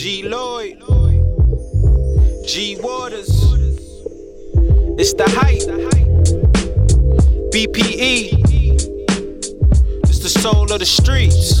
G Lloyd, G Waters. It's the hype. BPE. It's the soul of the streets.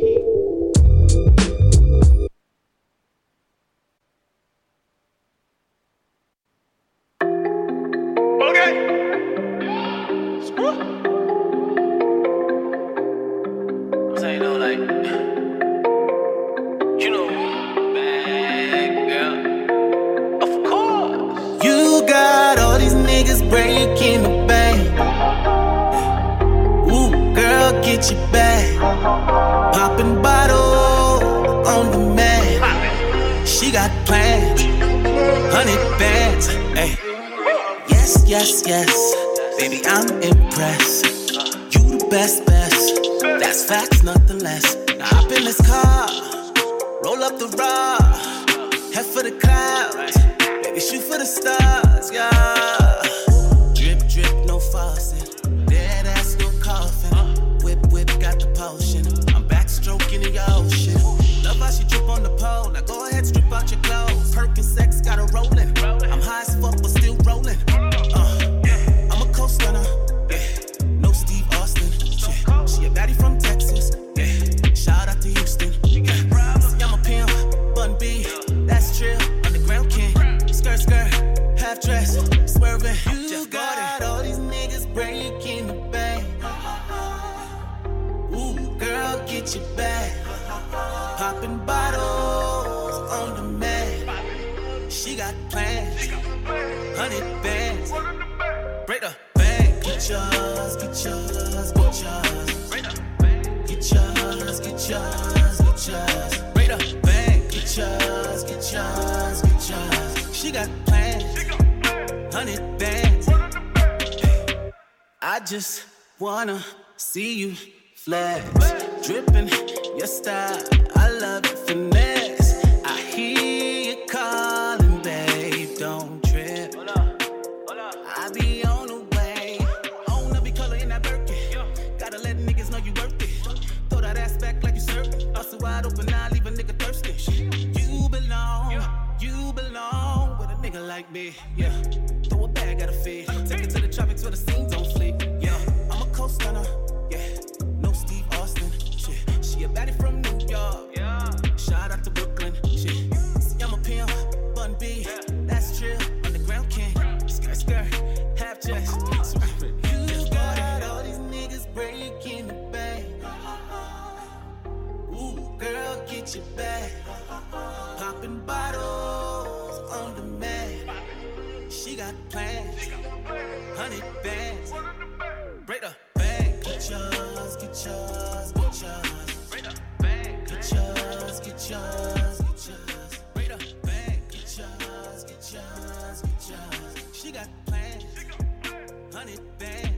them bottles on demand. She got plans, Honey bands. Break the bag, get yours, get yours, get yours. Break the bag, get yours, get yours, get yours. Break the bag, get yours, get yours, get yours. She got plans, Honey bands.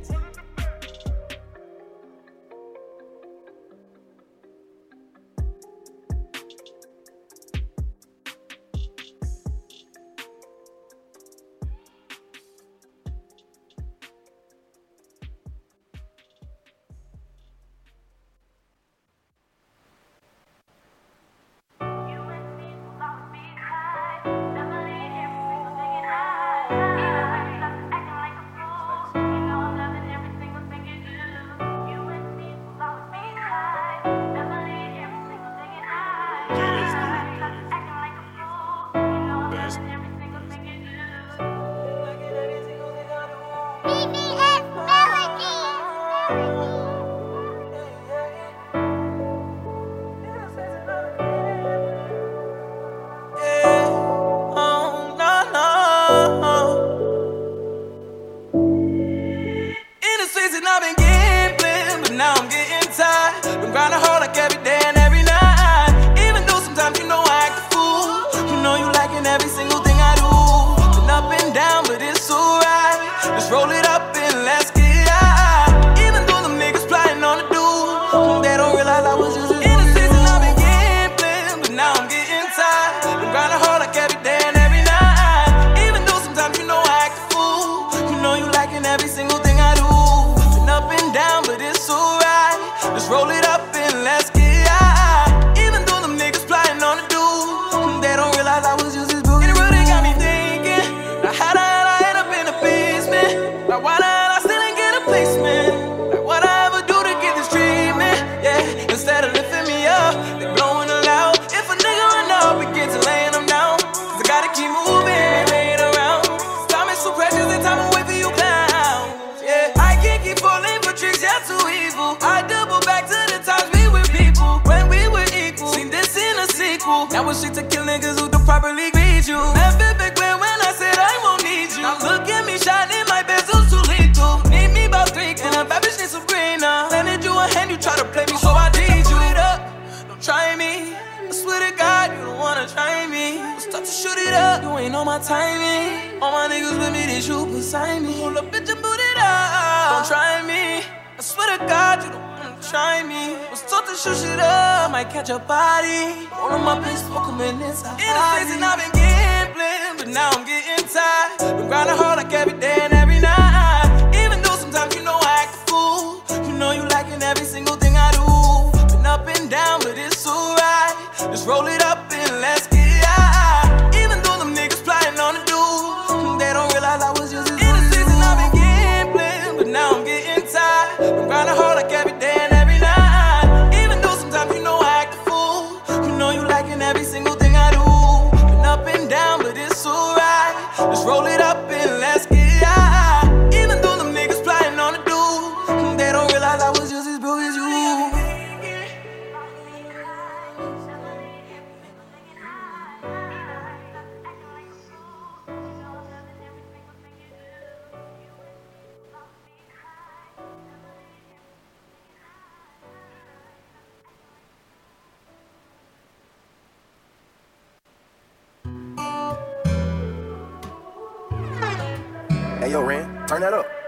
Oh.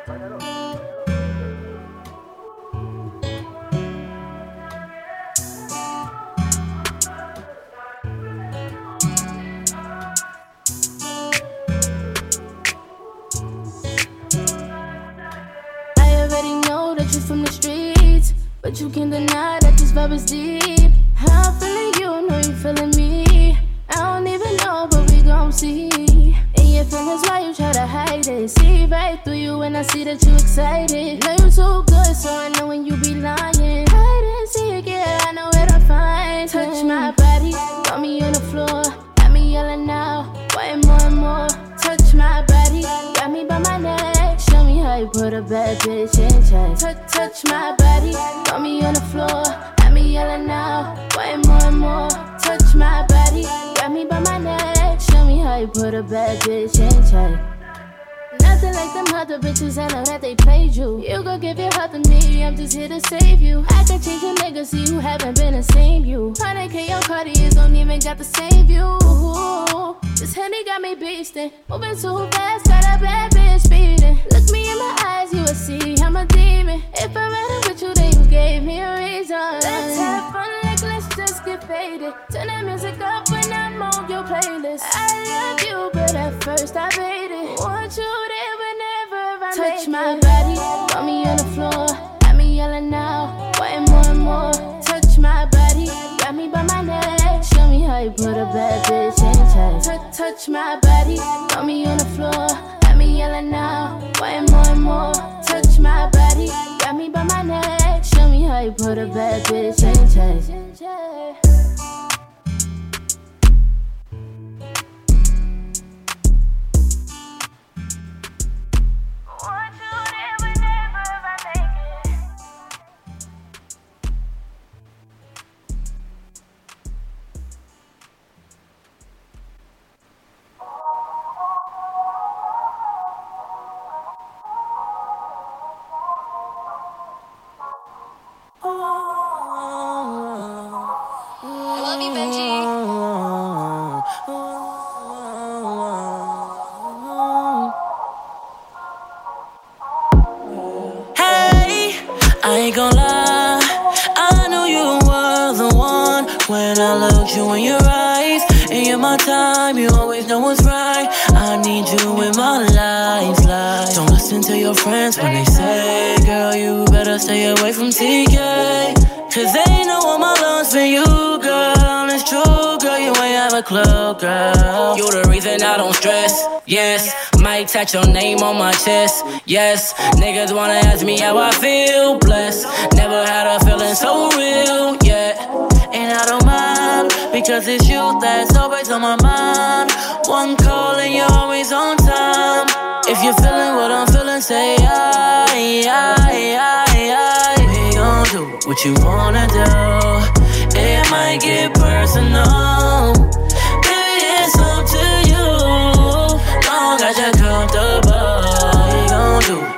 Touch your name on my chest. Yes, niggas wanna ask me how I feel.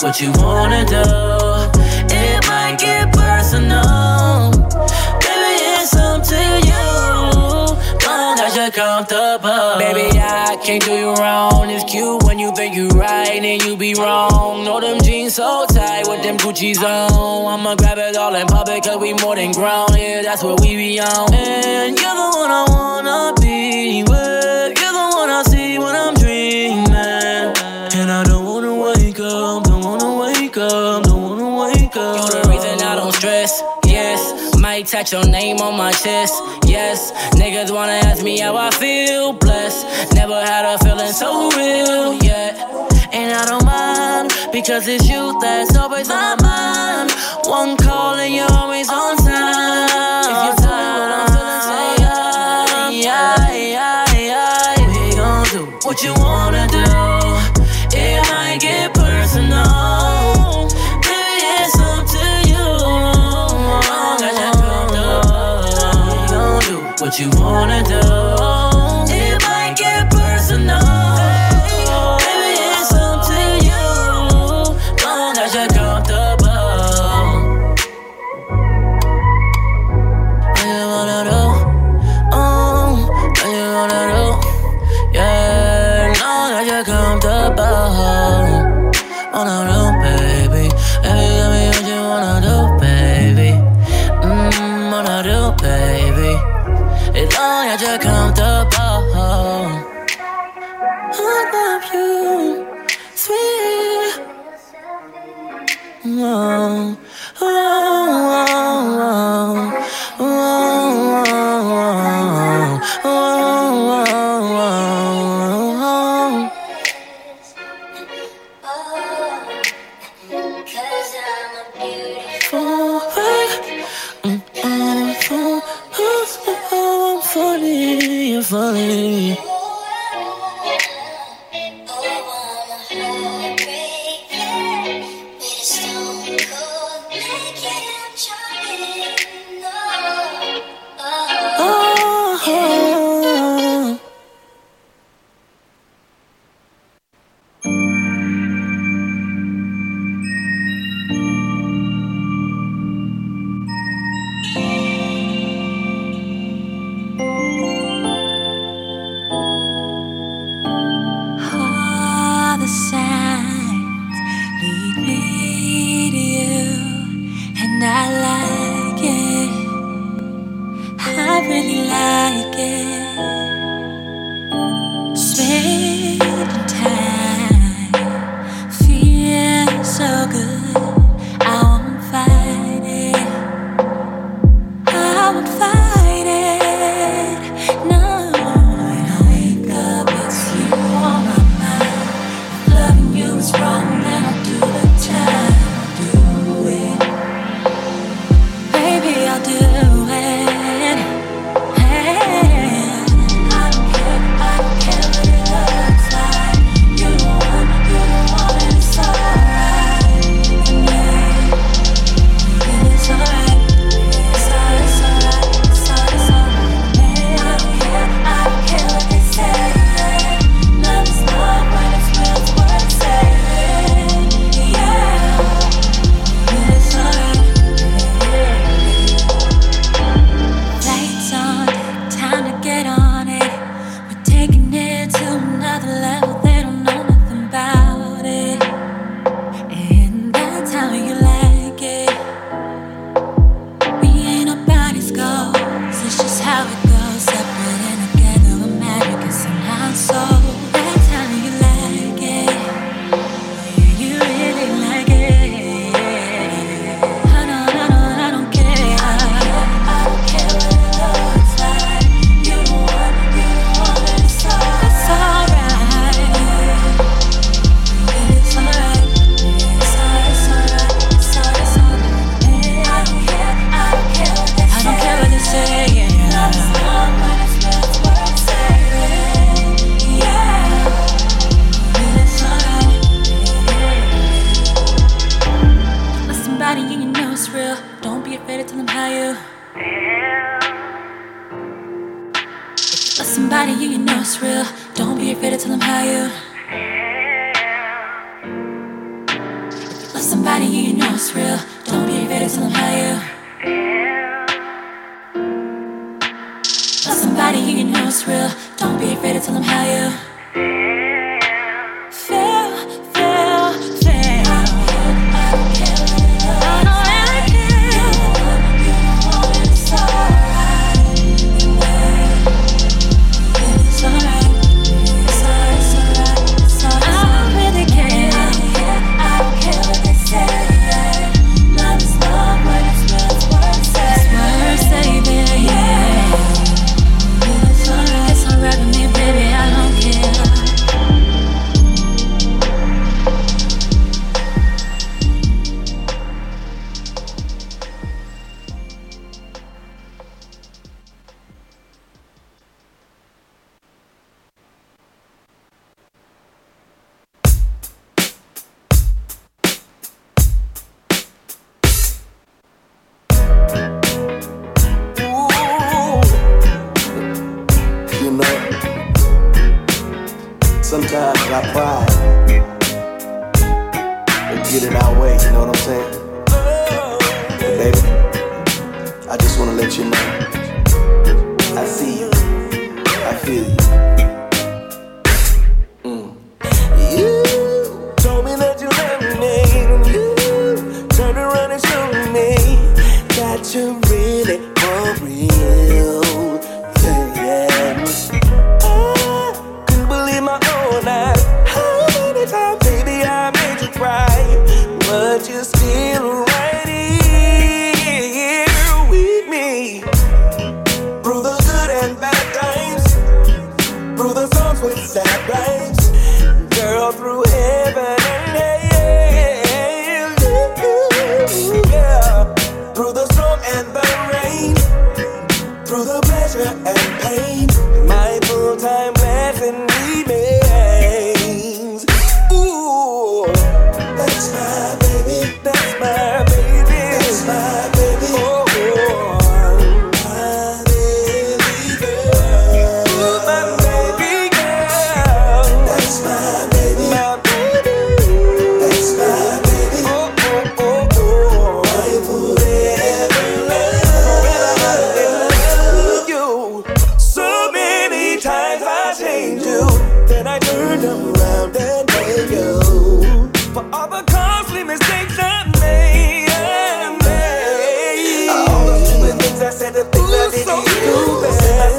What you wanna do. It might get personal. Baby, it's up to you. Long as you're comfortable. Baby, I can't do you wrong. It's cute when you think you're right and you be wrong. Know them jeans so tight with them Gucci's on. I'ma grab it all in public cause we more than grown. Yeah, that's what we be on. And you're the one I wanna be with. Might touch your name on my chest, yes. Niggas wanna ask me how I feel, blessed. Never had a feeling so real, yet. And I don't mind because it's you that's always on my mind. One call and you're always on time. If you aye, aye, aye, aye. We gon' do what you wanna do. What you wanna do. oh, oh, oh. oh, oh.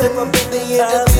If I'm busy in the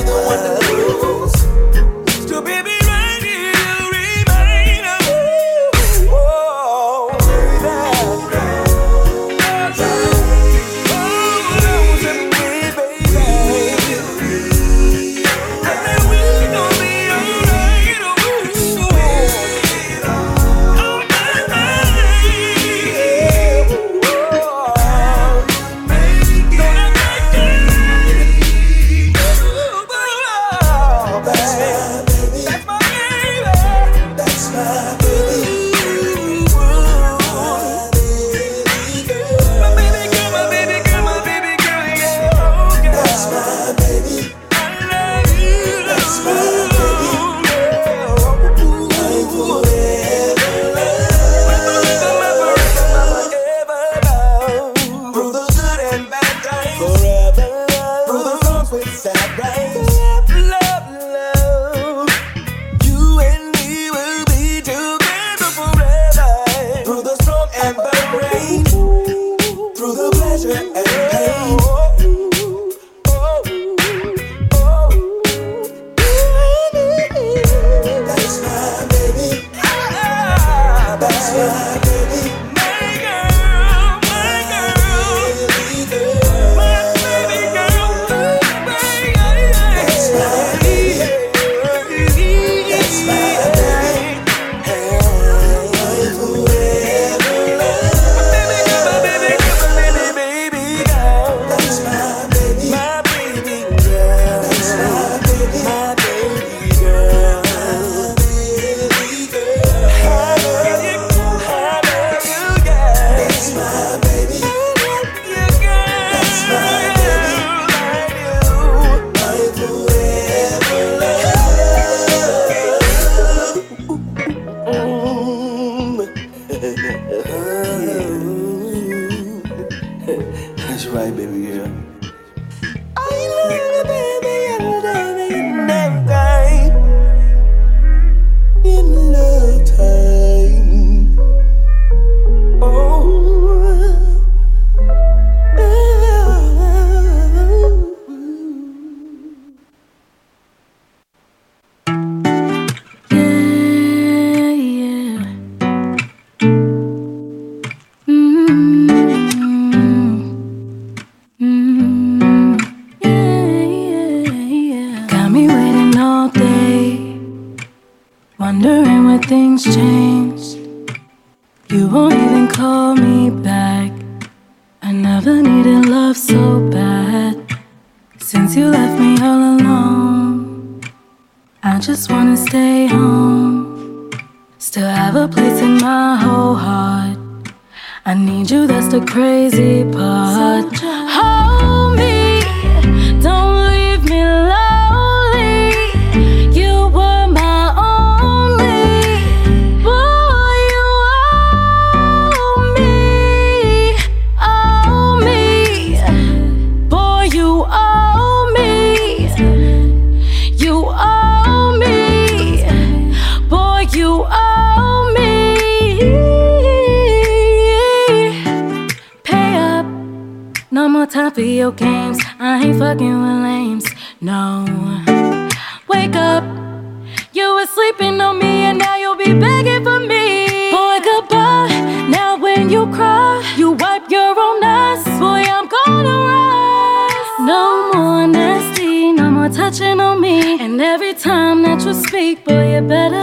And every time that you speak, boy, you better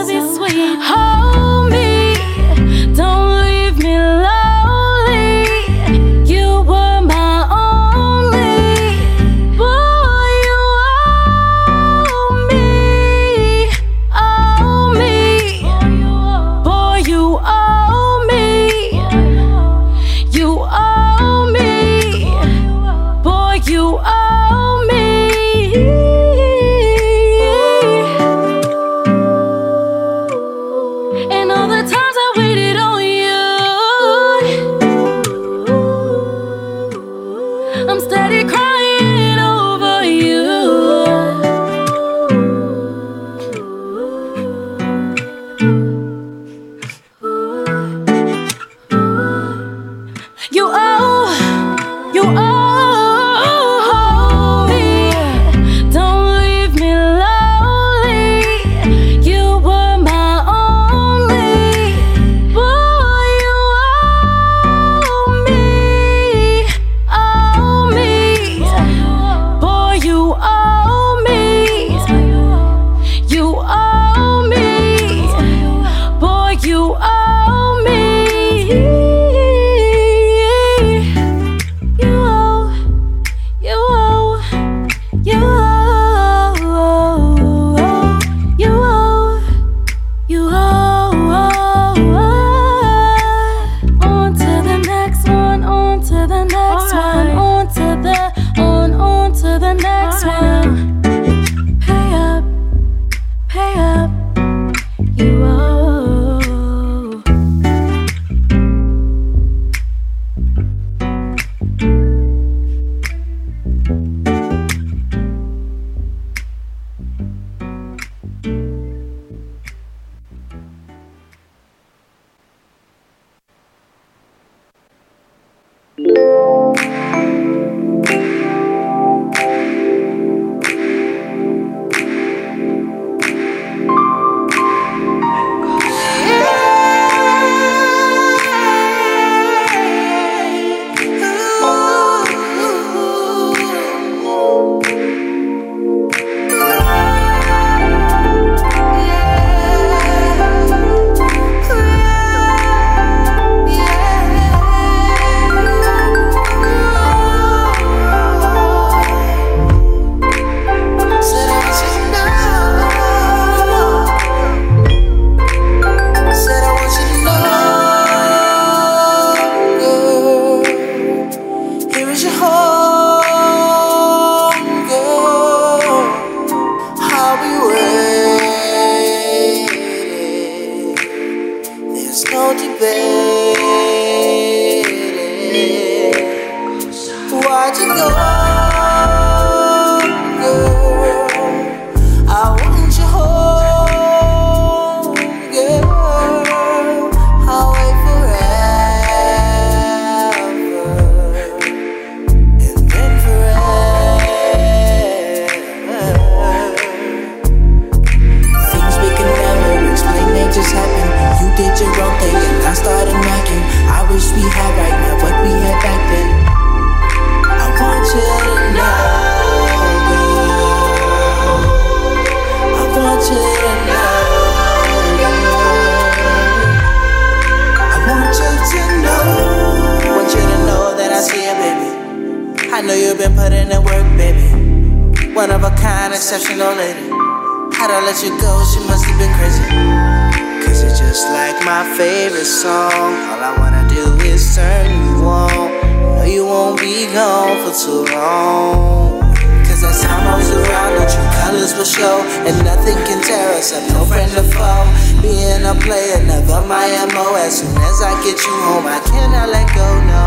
my favorite song. All I wanna do is turn you on. No, you won't be gone for too long. Cause as time moves around, the true colors will show. And nothing can tear us up, no friend or foe. Being a player, never my MO. As soon as I get you home, I cannot let go, no.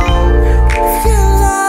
Feel like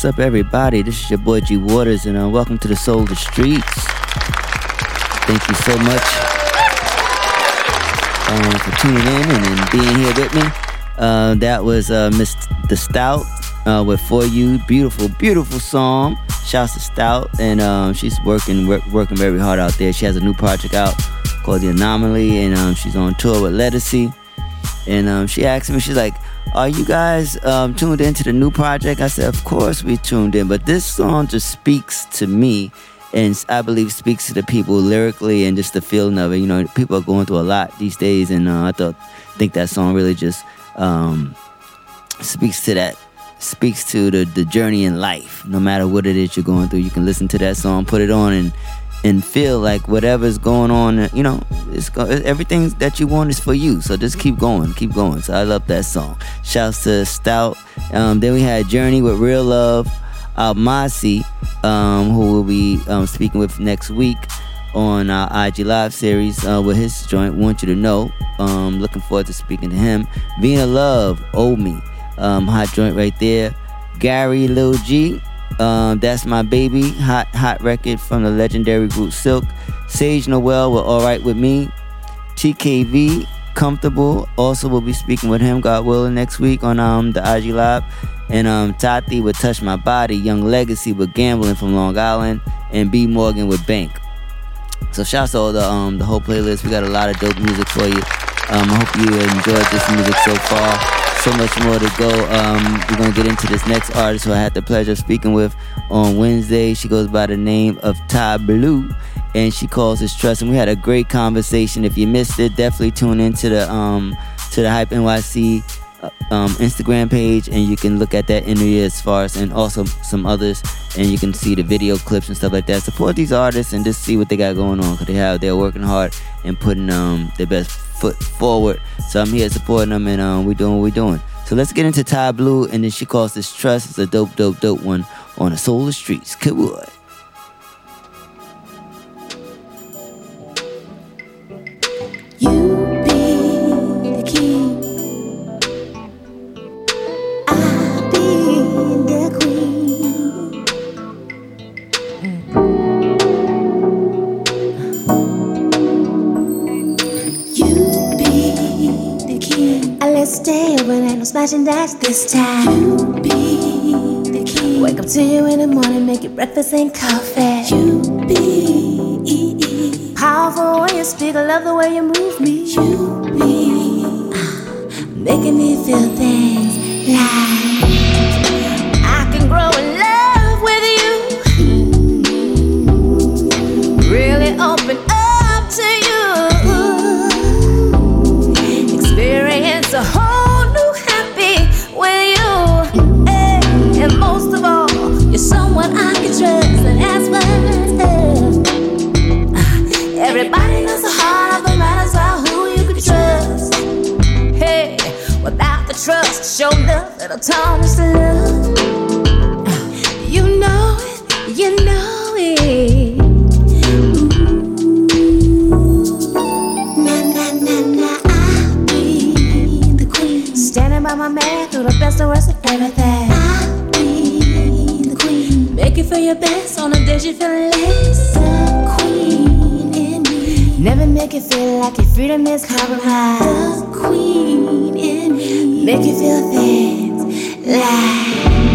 What's up, everybody? This is your boy G Waters, and uh, welcome to the Soul of the Streets. Thank you so much um, for tuning in and, and being here with me. Uh, that was uh, Miss The Stout uh, with For You. Beautiful, beautiful song. Shouts to Stout, and um, she's working work, working very hard out there. She has a new project out called The Anomaly, and um, she's on tour with Legacy. And um, she asked me, she's like, Are you guys um, tuned into the new project? I said, Of course we tuned in, but this song just speaks to me and I believe speaks to the people lyrically and just the feeling of it. You know, people are going through a lot these days, and uh, I thought, think that song really just um, speaks to that, speaks to the, the journey in life. No matter what it is you're going through, you can listen to that song, put it on, and and feel like whatever's going on, you know, it's everything that you want is for you. So just keep going, keep going. So I love that song. Shouts to Stout. Um, then we had Journey with Real Love. Almasi, um, who we'll be um, speaking with next week on our IG Live series uh, with his joint. Want you to know. Um, looking forward to speaking to him. Vina Love, Owe Me, um, hot joint right there. Gary Lil G, um, that's my baby, hot hot record from the legendary group Silk. Sage Noel with All Right with Me. TKV Comfortable. Also, we'll be speaking with him, God willing, next week on um the IG Live. And um Tati with Touch My Body. Young Legacy with Gambling from Long Island. And B Morgan with Bank. So shouts to all the um the whole playlist. We got a lot of dope music for you. Um, I hope you enjoyed this music so far. So much more to go. Um, we're gonna get into this next artist who I had the pleasure of speaking with on Wednesday. She goes by the name of Ty Blue, and she calls us Trust. And we had a great conversation. If you missed it, definitely tune into the um to the Hype NYC um, Instagram page, and you can look at that interview as far as and also some others, and you can see the video clips and stuff like that. Support these artists and just see what they got going on because they have they're working hard and putting um, their best foot forward. So I'm here supporting them, and um, we doing what we're doing. So let's get into Ty Blue, and then she calls this Trust. It's a dope, dope, dope one on the Soul of the Streets. Cool. smashing dash this time. You be the key. Wake up to you in the morning, make your breakfast and coffee. You be powerful when you speak. I love the way you move me. You be uh, making me feel things like it'll to love. You know it, you know it. Ooh. Na, na, na, na, I be the queen. Standing by my man through the best and worst of everything. I Make you feel your best on the days you feel less. The queen in me. Never make you feel like your freedom is compromised. The queen in me. Make you feel things like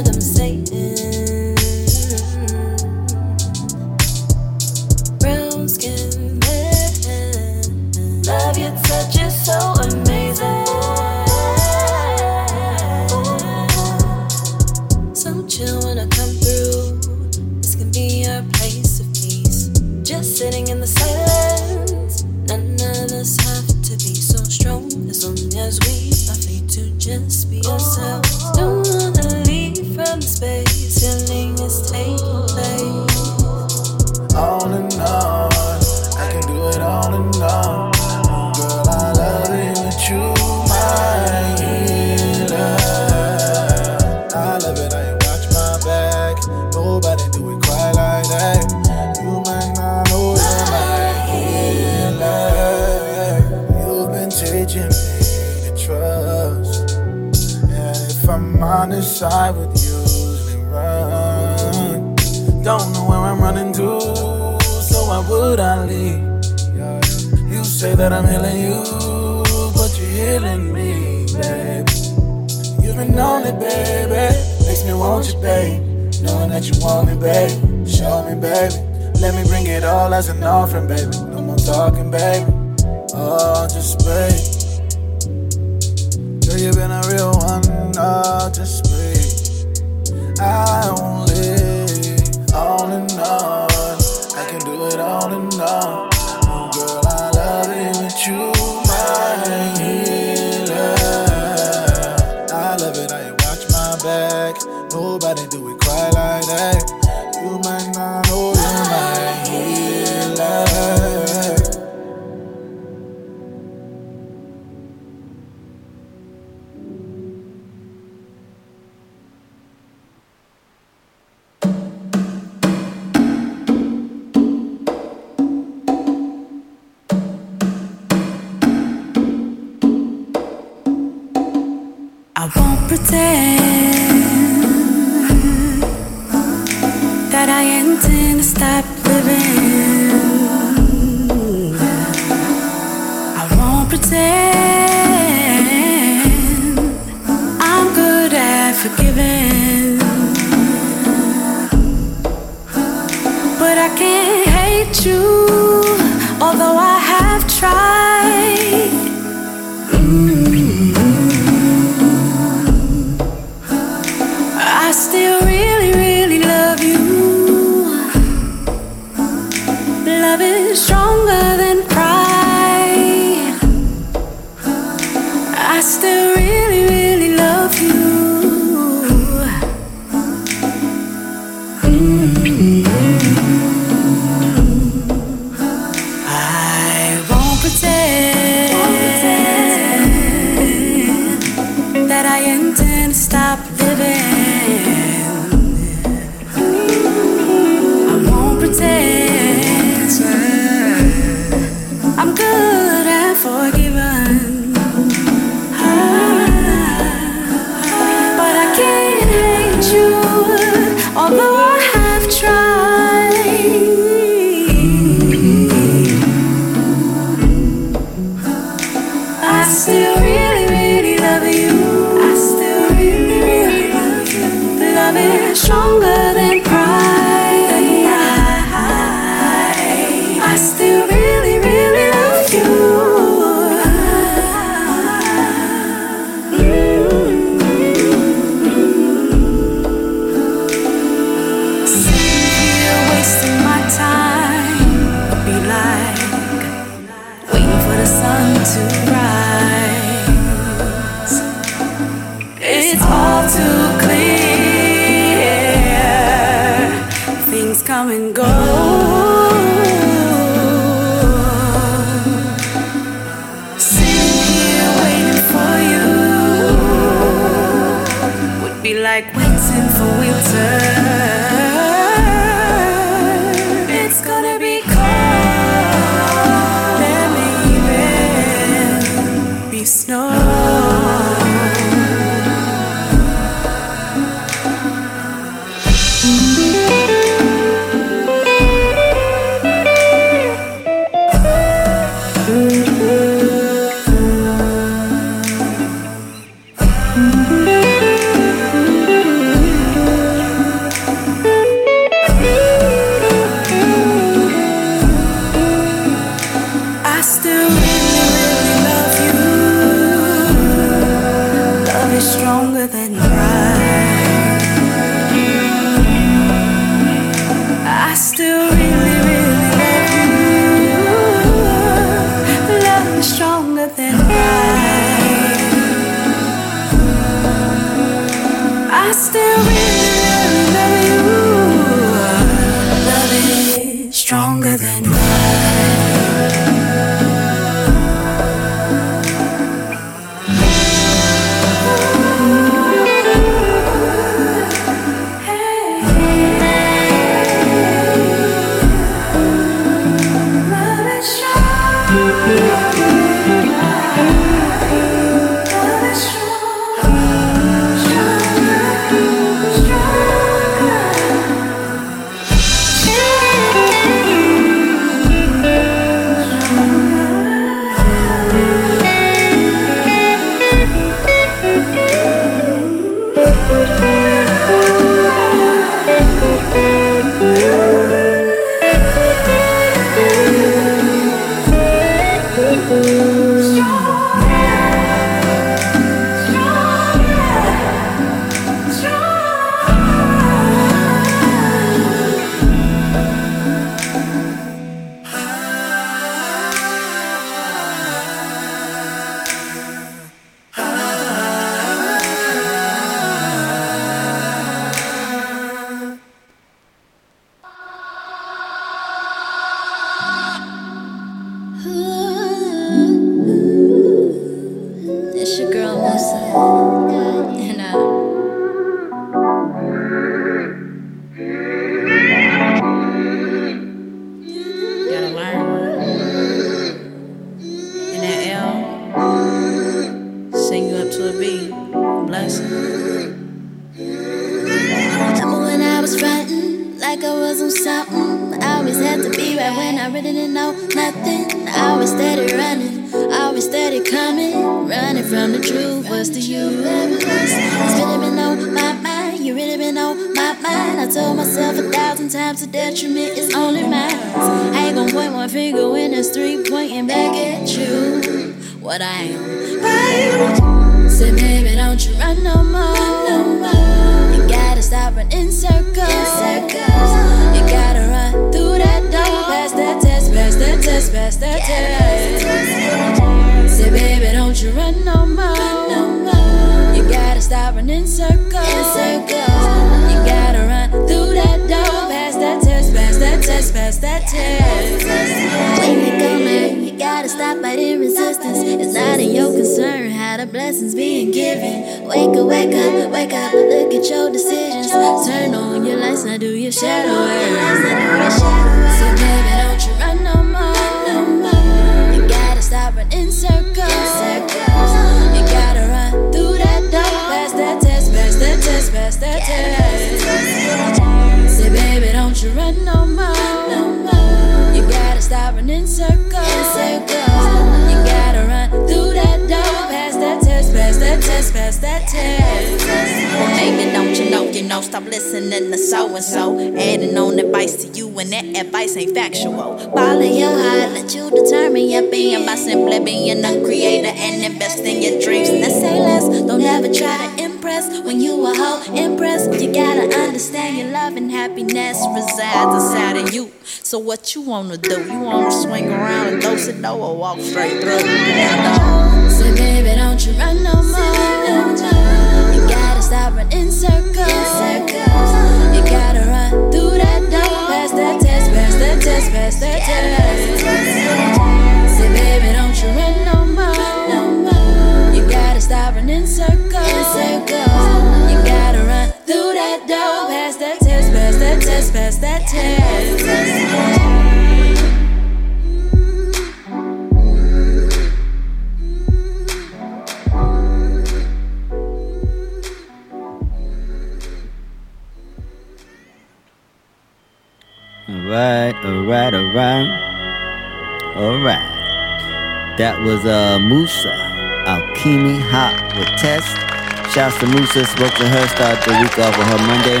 To spoke to her, started the week off with her Monday.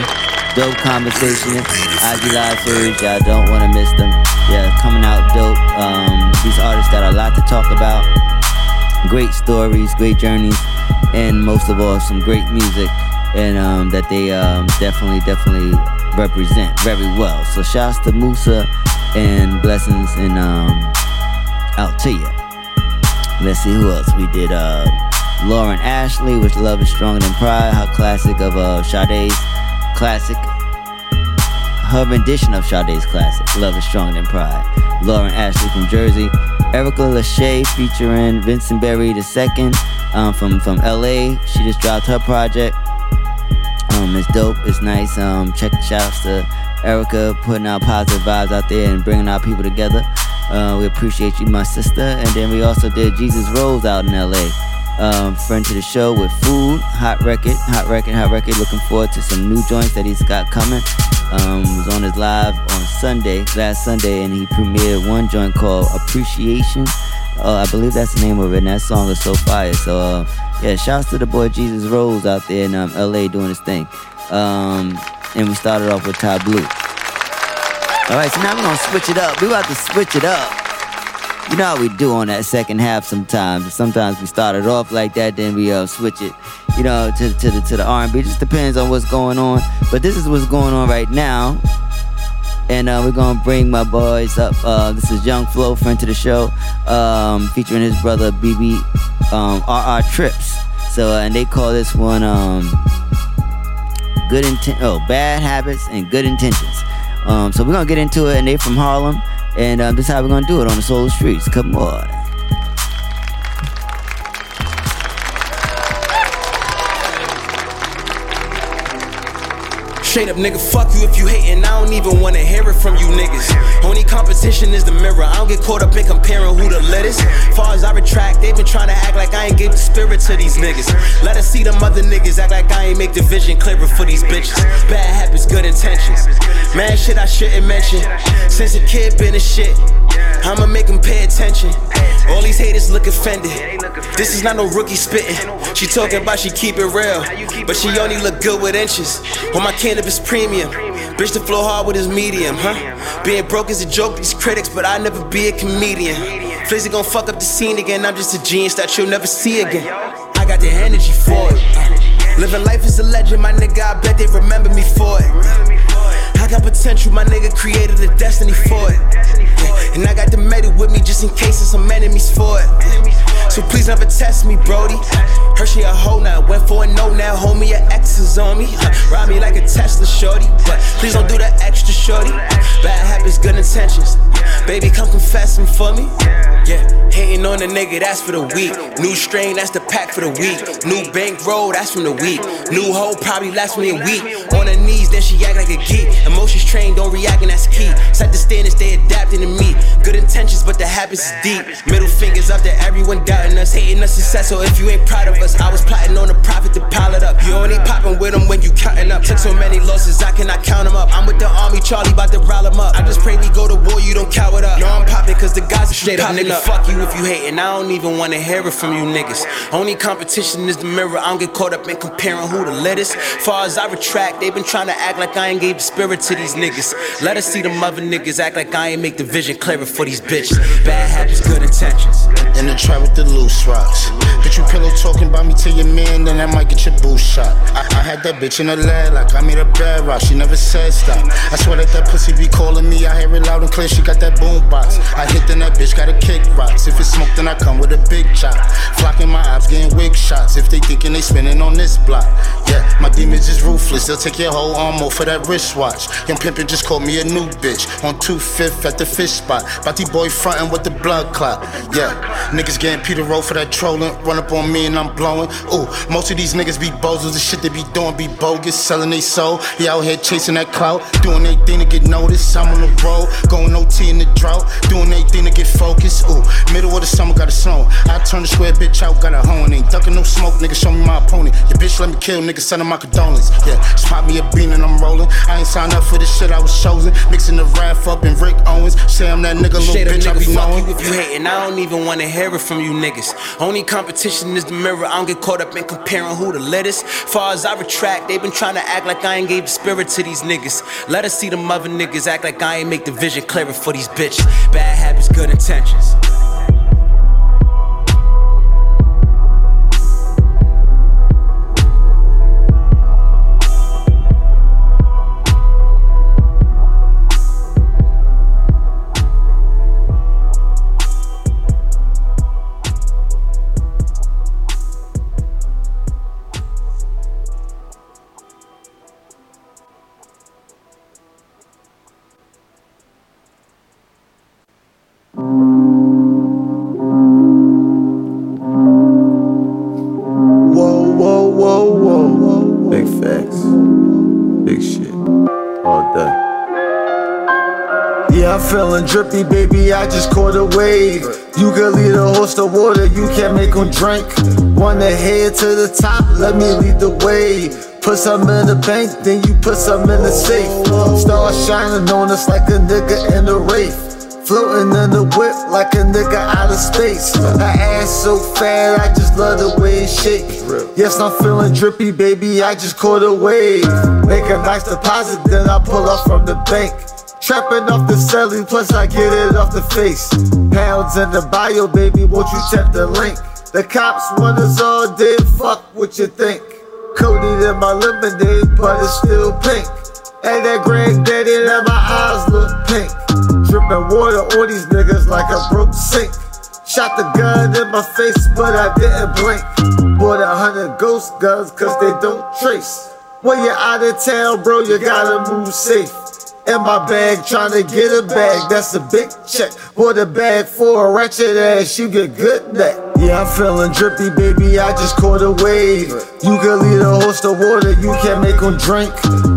Dope conversation. IG Live series, y'all don't wanna miss them. Yeah, coming out dope. Um these artists got a lot to talk about. Great stories, great journeys, and most of all some great music. And um that they um definitely, definitely represent very well. So shouts to Musa and blessings and um out to you. Let's see who else we did. Uh, Lauren Ashley with Love is Stronger Than Pride. Her classic of uh Sade's classic. Her rendition of Sade's classic, Love is Stronger Than Pride. Lauren Ashley from Jersey. Erica Lachey featuring Vincent Berry II um, from, from LA. She just dropped her project. Um, it's dope. It's nice. Um, check shouts to Erica putting out positive vibes out there and bringing our people together. Uh, we appreciate you, my sister. And then we also did Jesus Rose out in LA. Um, friend to the show with food, hot record, hot record, hot record. Looking forward to some new joints that he's got coming. Um, was on his live on Sunday, last Sunday, and he premiered one joint called Appreciation. Uh, I believe that's the name of it, and that song is so fire. So, uh, yeah, shouts to the boy Jesus Rose out there in um, LA doing his thing. Um, and we started off with Ty Blue. All right, so now we're gonna switch it up. We're about to switch it up. You know how we do on that second half sometimes. Sometimes we start it off like that, then we uh, switch it, you know, to, to the to the R&B. It just depends on what's going on. But this is what's going on right now. And uh, we're gonna bring my boys up. Uh, this is Young Flow, friend to the show, um, featuring his brother BB um, RR Trips. So uh, and they call this one um, good intent. Oh, bad habits and good intentions. Um, so we're gonna get into it, and they from Harlem, and um, this is how we're gonna do it on the Soul Streets. Come on. Straight up, nigga, fuck you if you hatin'. I don't even wanna hear it from you niggas. Only competition is the mirror. I don't get caught up in comparing who the latest. Far as I retract, they been trying to act like I ain't give the spirit to these niggas. Let us see them other niggas act like I ain't make the vision clearer for these bitches. Bad habits, good intentions. Man, shit I shouldn't mention. Since a kid been a shit. I'ma make them pay attention. All these haters look offended. This is not no rookie spitting. She talking about she keep it real, but she only look good with inches. On my cannabis premium. Bitch, the flow hard with his medium, huh? Being broke is a joke these critics, but I'll never be a comedian. Flizzy gon' fuck up the scene again. I'm just a genius that you'll never see again. I got the energy for it. Uh, living life is a legend, my nigga. I bet they remember me for it. I got potential, my nigga created a destiny for it. Yeah. And I got the metal with me just in case there's some enemies for it. So please never test me, Brody. Hershey a hoe now, went for a no now, homie, your ex is on me. ride me like a Tesla shorty, but please don't do that extra shorty. Bad habits, good intentions. Baby, come confess them for me. Yeah, hating on the nigga, that's for the weak. New strain, that's the pack for the week. New bank roll, that's from the week. New hoe probably lasts me a week. On her knees, then she act like a geek. Emotions trained, don't react, and that's key. Set the standards, they adapting to me. Good intentions, but the habits is deep. Middle fingers up to everyone doubting us, hating us success. So if you ain't proud of us, I was plotting on the profit to pile it up. You only popping with them when you counting up. Took so many losses, I cannot count them up. I'm with the army, Charlie, about to rile them up. I just pray we go to war, you don't cower up. No, I'm popping cause the guys are straight up, nigga. Fuck you if you hating. I don't even wanna hear it from you niggas. Only competition is the mirror. I don't get caught up in comparing who the latest. Far as I retract, they been trying to act like I ain't gave the spirit to these niggas. Let us see them other niggas act like I ain't make the vision clearer for these bitches. Bad habits, good intentions. In the trap with the loose rocks. Bitch, you pillow talking about me to your man, then that might get your boost shot. I, I had that bitch in the leg like I made a bad rock. She never said stop. I swear that that pussy be calling me. I hear it loud and clear. She got that boom box. I hit then that bitch got a kick rocks. If it's smoke, then I come with a big chop. Flocking my ops, getting wig shots. If they thinking they spinning on this block. Yeah, my demons is ruthless. They'll take your whole arm off for that wristwatch. Young pimpin' just called me a new bitch. On 25th at the fish spot. Body boy frontin' with the blood clot. Yeah, niggas getting Peter Rowe for that trolling. Run up on me and I'm blowing. Ooh, most of these niggas be bozos. The shit they be doing be bogus. Selling they soul. They out here chasing that clout. Doing anything to get noticed. I'm on the road. Going OT in the drought. Doing anything to get focused. Ooh, middle of the summer got a snow. I turn the square bitch out. Got a hone. Ain't ducking no smoke. Nigga, show me my opponent. Your bitch let me kill. Nigga, send my condolence. Yeah, spot me a bean and I'm rolling. I ain't signed up for this shit I was chosen. Mixing the rap up and Rick Owens. Say I'm that nigga, little bitch I nigga, be fuck knowing. you if you hating. I don't even wanna hear it from you niggas. Only competition is the mirror. I don't get caught up in comparing who the latest. Far as I retract, they been trying to act like I ain't gave the spirit to these niggas. Let us see them other niggas act like I ain't make the vision clearer for these bitches. Bad habits, good intentions. Drippy, baby. I just caught a wave. You can lead a horse to water, you can't make him drink. Wanna head to the top, let me lead the way. Put some in the bank, then you put some in the safe. Stars shining on us like a nigga in a wraith. Floating in the whip like a nigga out of space. Her ass so fat, I just love the way it shake. Yes, I'm feeling drippy, baby. I just caught a wave. Make a nice deposit, then I pull up from the bank. Trapping off the celly, plus I get it off the face. Pounds in the bio, baby. Won't you tap the link? The cops want us all dead. Fuck what you think. Coated in my lemonade, but it's still pink. And that granddaddy, let my eyes look pink. Dripping water on these niggas like a broke sink. Shot the gun in my face, but I didn't blink. Bought a hundred ghost guns, cause they don't trace. When you're out of town, bro, you gotta move safe. In my bag, trying to get a bag, that's a big check. Bought a bag for a ratchet ass, you get good neck. Yeah, I'm feeling drippy, baby. I just caught a wave. You can lead a host of water, you can't make them drink.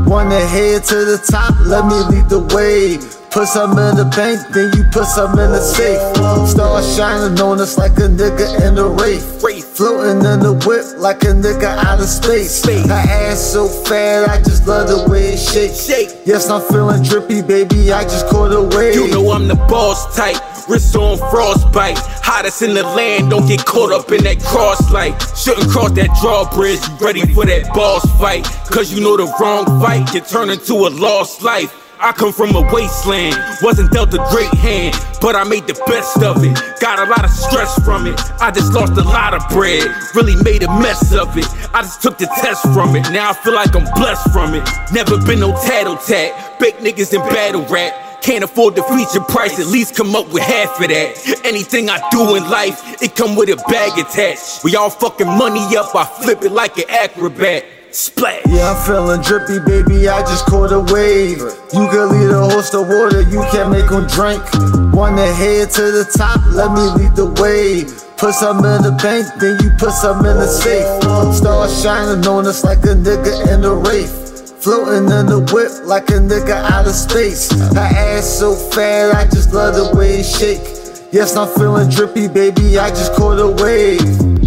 Wanna head to the top, let me lead the way. Put some in the bank, then you put some in the safe. Star shining on us like a nigga in the wraith. Floating in the whip like a nigga out of space. Her ass so fat, I just love the way it shakes. Yes, I'm feeling drippy, baby. I just caught a wave. You know I'm the boss type. Wrist on frostbite. Hottest in the land, don't get caught up in that cross light. Shouldn't cross that drawbridge, ready for that boss fight. Cause you know the wrong fight can turn into a lost life. I come from a wasteland, wasn't dealt a great hand, but I made the best of it. Got a lot of stress from it. I just lost a lot of bread, really made a mess of it. I just took the test from it, now I feel like I'm blessed from it. Never been no tattle tat, big niggas in battle rap. Can't afford the feature price, at least come up with half of that. Anything I do in life, it come with a bag attached. We all fucking money up, I flip it like an acrobat. Yeah, I'm feeling drippy, baby. I just caught a wave. You can lead a horse to water, you can't make them drink. Wanna head to the top, let me lead the way. Put some in the bank, then you put some in the safe. Stars shining on us like a nigga in the wraith. Floating in the whip like a nigga out of space. Her ass so fat, I just love the way it shake. Yes, I'm feeling drippy, baby. I just caught a wave.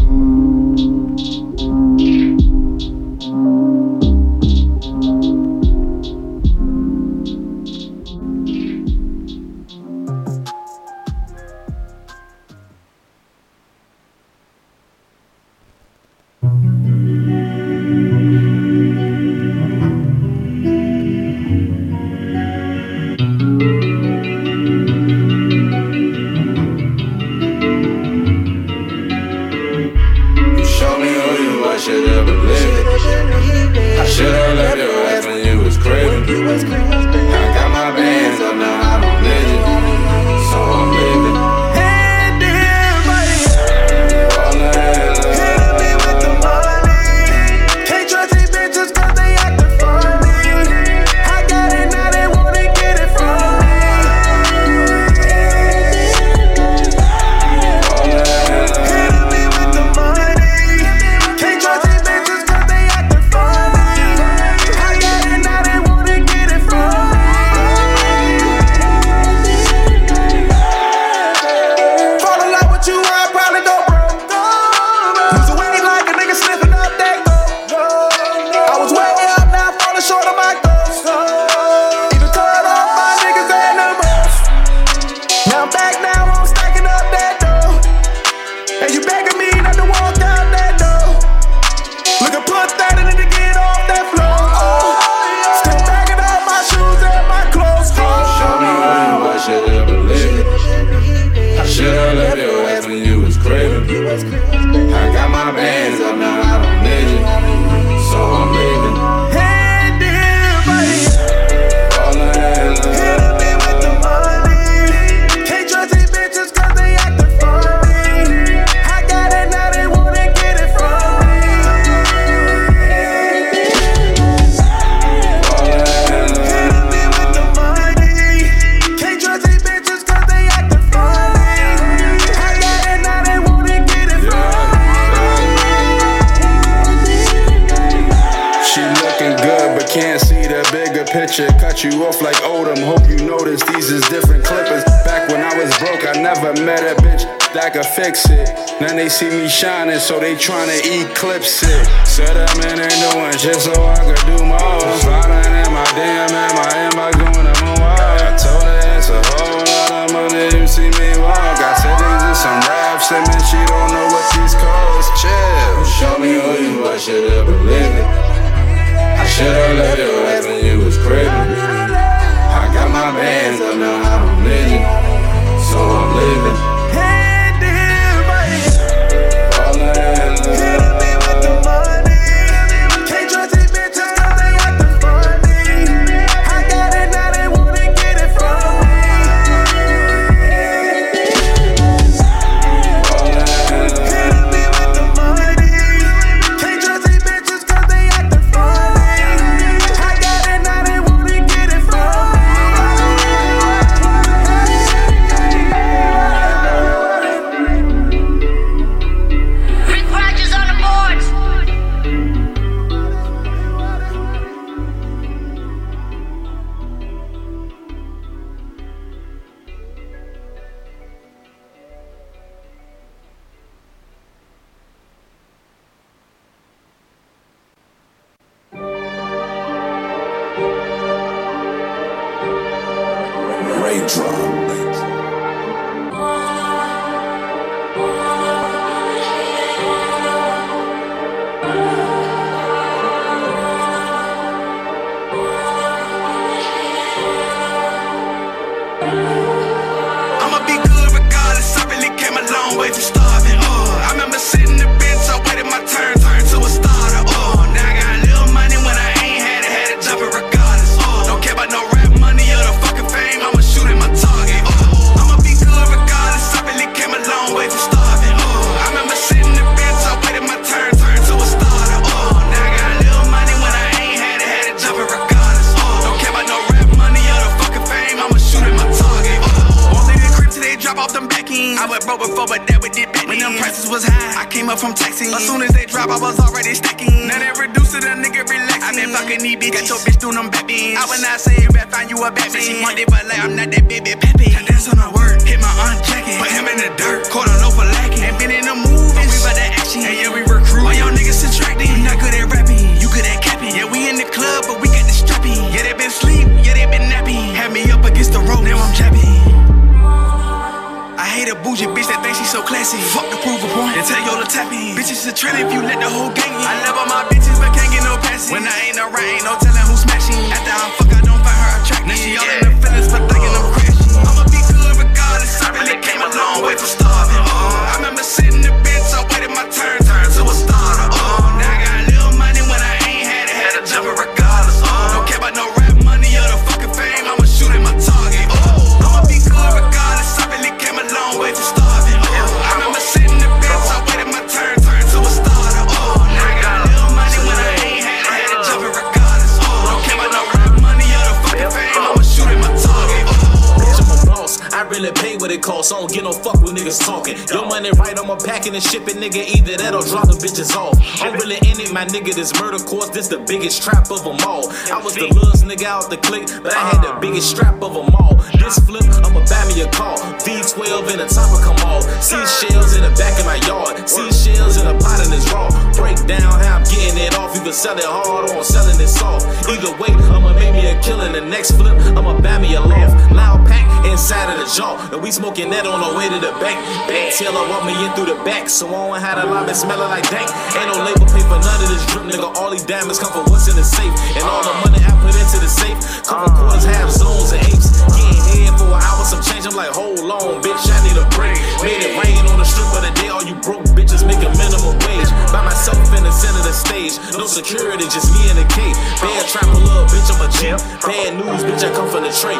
So I don't have a lie, smelling like dank. Ain't no label paper. none of this drip, nigga. All these diamonds come from what's in the safe. And all the uh. money I put into the safe come uh. quarters, half zones, and apes. Getting in for an hour, some change. I'm like, hold on, bitch, I need a break. Made it rain on the strip of the day. All you broke bitches make a minimum wage. By myself in the center of the stage. No security, just me and the cake. Bad trap a little bitch, I'm a champ. Bad news, bitch, I come from the trade.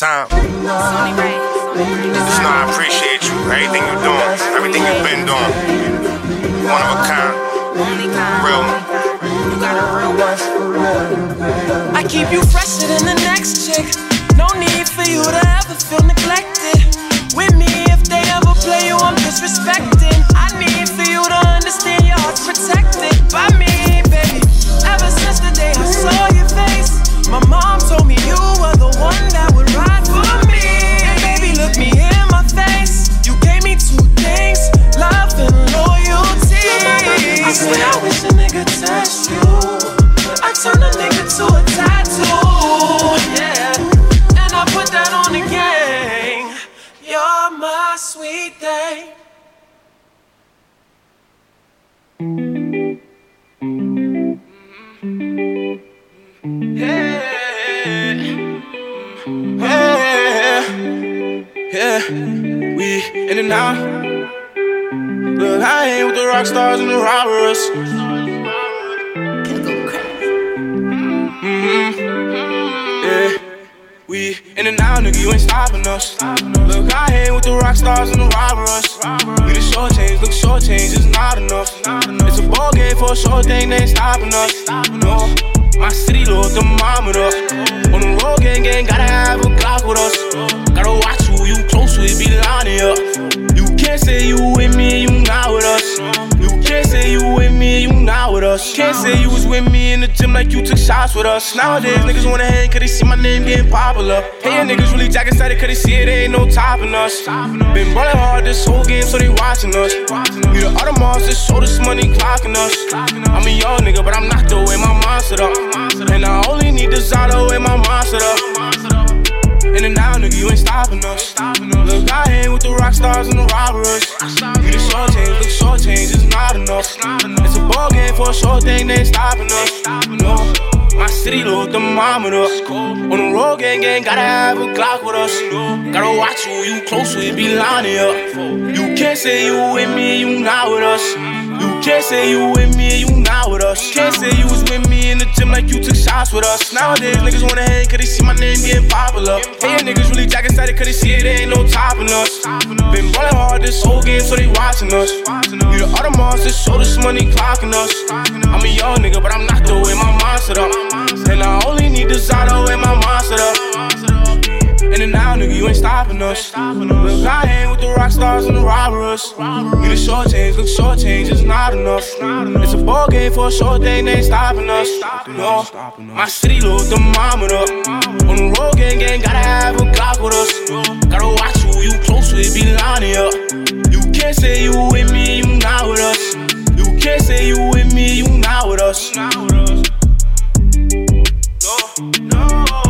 Time. Nigga touched you. I turn a nigga to a tattoo. Yeah. And I put that on the gang. You're my sweet thing. In and out. Look, I ain't with the rock stars and the robbers. Nigga, you ain't stopping us. Look, I ain't with the rock stars and the robbers. We the short change, look, short change is not enough. It's a ball game for a short thing, they ain't stopping us. No. My city low thermometer. On the road, gang, gang, gotta have a Glock with us. Gotta watch who you close with, be lining up. You can't say you with me, you not with us. You can't say you with me, you not with us. Can't say you was with me in the gym like you took shots with us. Nowadays, niggas wanna hang cause they see my name getting popular. Hey, niggas really jack excited cause they see it ain't no topping us. Been ballin' hard this whole game, so they watching us. We the other monsters, so this money clocking us. I'm a young nigga, but I'm not the way my mindset up. And I only need the Zalo and my mindset up. In and out, nigga, you ain't stopping us. Look, I ain't with the rock stars and the robbers. We the short change, look, short change is not enough. It's a ball game for a short thing, they ain't stopping us. No. My city low thermometer. On the road, gang, gang, gotta have a Glock with us. Gotta watch who you close with, be lining up. You can't say you with me, you not with us. You can't say you with me, you not with us. Can't say you was with me the gym like you took shots with us. Nowadays, niggas wanna hang cause they see my name getting popular. Hey, niggas really jack excited cause they see it ain't no topping us. Been ballin' hard this whole game, so they watching us. We the other monsters, so this money clocking us. I'm a young nigga, but I'm not the way my mindset up. And I only need the Zato and my mindset up. In and nigga, you ain't stopping us. Look, I ain't with the rock stars and the robbers. We the short change, look, short change is not enough. It's a ball game for a short thing, they ain't stopping us. No, my city low thermometer. On the road, gang, gang, gotta have a Glock with us. Gotta watch who you close with, be lining up. You can't say you with me, you not with us. You can't say you with me, you not with us. No, no.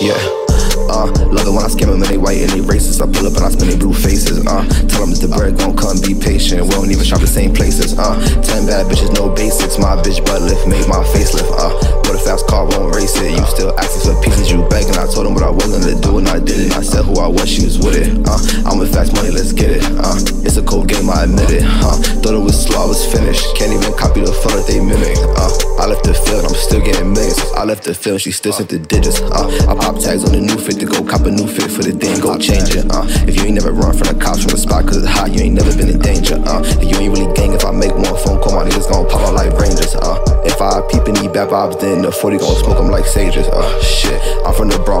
Yeah. Uh, love it when I scam them and they white and they racist. I pull up and I spin they blue faces. Uh, tell them it's the bread gon' come, be patient. We don't even shop the same places. Uh, ten bad bitches, no basics. My bitch butt lift, made my facelift. Uh, but a fast car won't race it. You still asking for pieces, you begging. I told them what I was gonna do and I did it. I said who I was, she was with it. Uh, I'm with fast money, let's get it. Uh, it's a cold game, I admit it. Uh, thought it was slow, I was finished. Can't even copy the flow that they mimic. Uh, I left the field, I'm still getting millions. I left the field, she still sent the digits. Uh, I pop tags on the new fit to go cop a new fit for the thing, go change it. Uh, if you ain't never run from the cops from the spot cause it's hot, you ain't never been in danger. Uh, you ain't really gang if I make one phone call, my niggas gon' pop out like Rangers. Uh, if I peep and bad vibes, then the 40 gon' smoke them like sages. Uh, shit.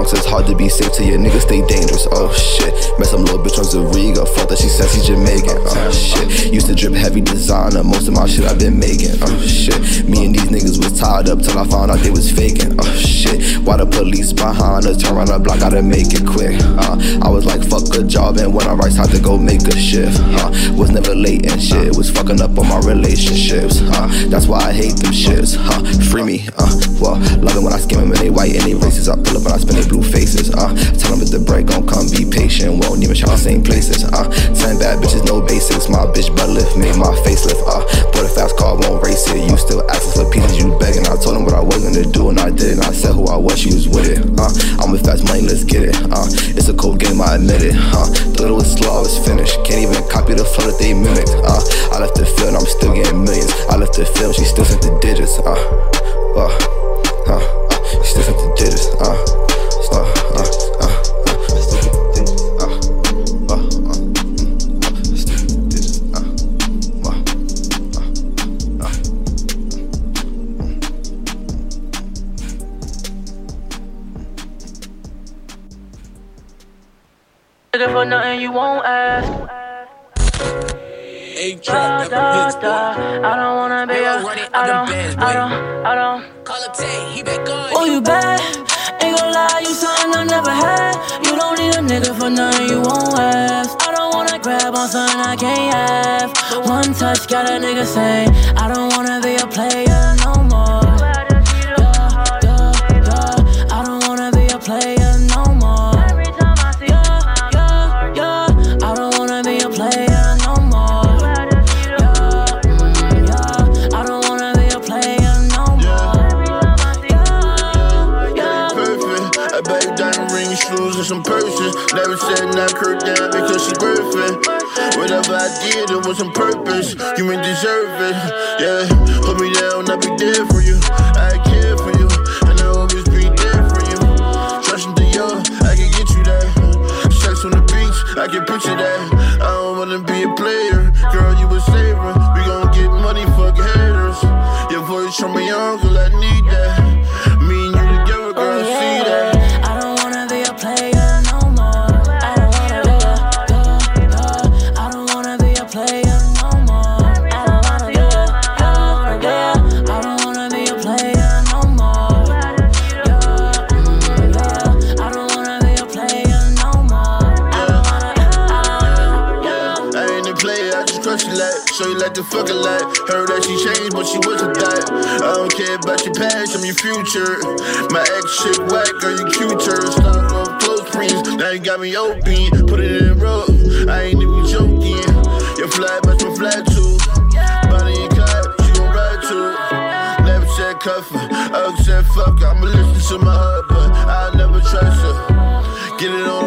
Bronx, it's hard to be safe till your niggas stay dangerous. Oh shit. Met some little bitch on Zariga, fuck that she says she's Jamaican. Oh shit. Used to drip heavy designer, most of my shit I've been making. Oh shit. Me and these niggas was tied up till I found out they was faking. Oh shit. Why the police behind us? Turn around the block, gotta make it quick. Uh, I was like, fuck a job, and when I rise, time to go make a shift. Uh, was never late and shit, was fucking up on my relationships. Uh, that's why I hate them shits. Huh? Free me. Uh, well, love it when I skim them and they white and they racist. I pull up and I spin they blue faces. Uh, tell them if the break gon' come, be patient. Won't even shine the same places. Uh, ten bad bitches, no basics. My bitch butt lift, made my facelift. Uh, bought a fast car, won't race it. You still asking for pieces, you begging. I told them what I was gonna do and I did it. I said who I was, she was with it. Uh, I'm with fast money, let's get it. Uh, it's a cold game, I admit it. Uh, thought it was slow, it's finished. Can't even copy the flow that they mimicked. Uh, I left the field, I'm still getting millions. I left the field, she still sent the digits. Uh, uh, uh, she still sent the digits. Uh, for nothing you won't ask. Da, trap, da, never da. I don't wanna be a, I don't, I don't, I don't. Call up Tay, he been gone. Oh, you bad? Ain't gon' lie, you something I never had. You don't need a nigga for nothing you won't ask. I don't wanna grab on something I can't have. One touch got a nigga say, I don't wanna be a player it. Whatever I did, it was on purpose. You ain't deserve it. Yeah, hold me down, I'll be there for you. I care for you, and I'll always be there for you. Trust into you, I can get you that. Sex on the beach, I can picture that. I don't wanna be a player, girl, you a saver. We gon' get money, fuck haters. Your voice from my uncle, the fuck a lot. Heard that she changed, but she wasn't that. I don't care about your past, I'm your future. My ex shit whack, girl, you cuter. Stock off close friends, now you got me open. Put it in rough, I ain't even joking. Your fly, but my fly too. Body and clap, she gon' ride too. Never said cuff her, I said fuck. I'ma listen to my heart, but I'll never trust her. Get it on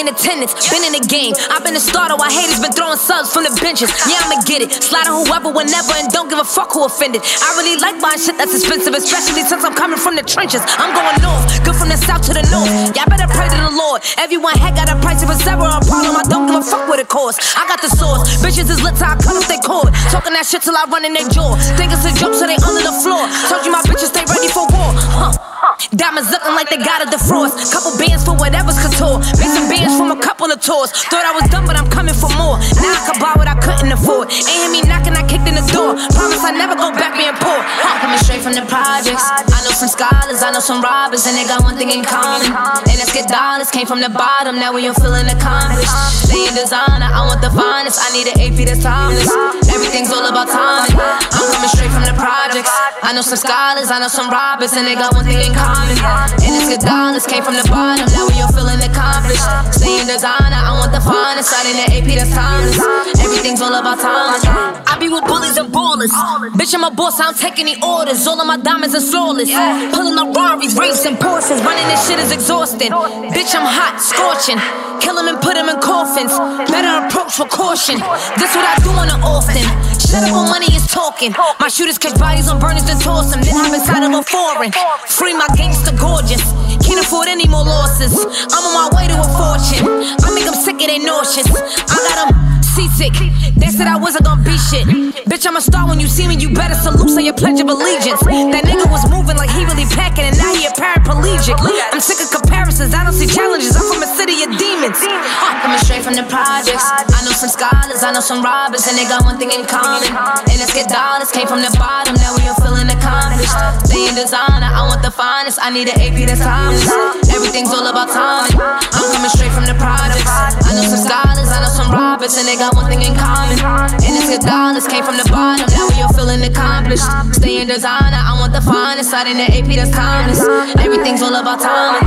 in attendance. Been in the game, I've been a starter while haters been throwing subs from the benches. Yeah, I'ma get it. Slide on whoever, whenever, and don't give a fuck who offended. I really like buying shit that's expensive, especially since I'm coming from the trenches. I'm going north, good from the south to the north. Y'all better pray to the Lord. Everyone had got a price ever a problem. I don't give a fuck what it costs. I got the source. Bitches is lit till I cut off their cord. Talking that shit till I run in their jaw. Think it's a joke, so they under the floor. Told you my bitches stay ready for war. Huh. Diamonds looking like they got a defrost. Couple bands for whatever's couture. Made some bands from a couple of tours. Thought I was done, but I'm coming for more. Now I can buy what I couldn't afford. Ain't hear me knocking, I kicked in the door. Promise I never go back being poor. I'm Coming straight from the projects. I know some scholars, I know some robbers, and they got one thing in common. And let's get dollars. Came from the bottom, now we are feeling accomplished. Staying designer, I want the finest. I need an AP that's timeless. Everything's all about timing. I'm coming straight from the projects. I know some scholars, I know some robbers, and they got one thing in common. And it's good dollars came from the bottom, now we all feeling accomplished. Staying designer, I want the finest. Need an AP that's timeless. Everything's all about timing. I be with bullies and ballers. Bitch, I'm a boss, I don't take any orders. All of my diamonds are flawless. Pulling up Rarries, racing Porsches. Running this shit is exhausting. Bitch, I'm hot, scorching. Kill and put in coffins. Better approach with caution. This what I do on the often. Shut up when money is talking. My shooters catch bodies on burners and toss them. Then hop inside of a foreign. Free my gangster gorgeous. Can't afford any more losses. I'm on my way to a fortune. I make them sick of they nauseous. I got them seasick. They said I wasn't gonna be shit. Bitch, I'm a star when you see me. You better salute, say your pledge of allegiance. That nigga was moving like he really packing, and now he a paraplegic. I'm sick of comparisons. I don't see challenges. I'm from a city of demons. Uh, coming straight from the projects. I know some scholars, I know some robbers, and they got one thing in common. And let's get dollars. Came from the bottom, now we all feeling accomplished. Staying designer, I want the finest. I need an AP that's timeless. Everything's all about timing. I'm coming straight from the projects. I know some scholars, I know some robbers, and they got one thing in common. And it's good dollars. Came from the bottom, now we all feeling accomplished. Staying designer, I want the finest. I need an AP that's timeless. Everything's all about timing.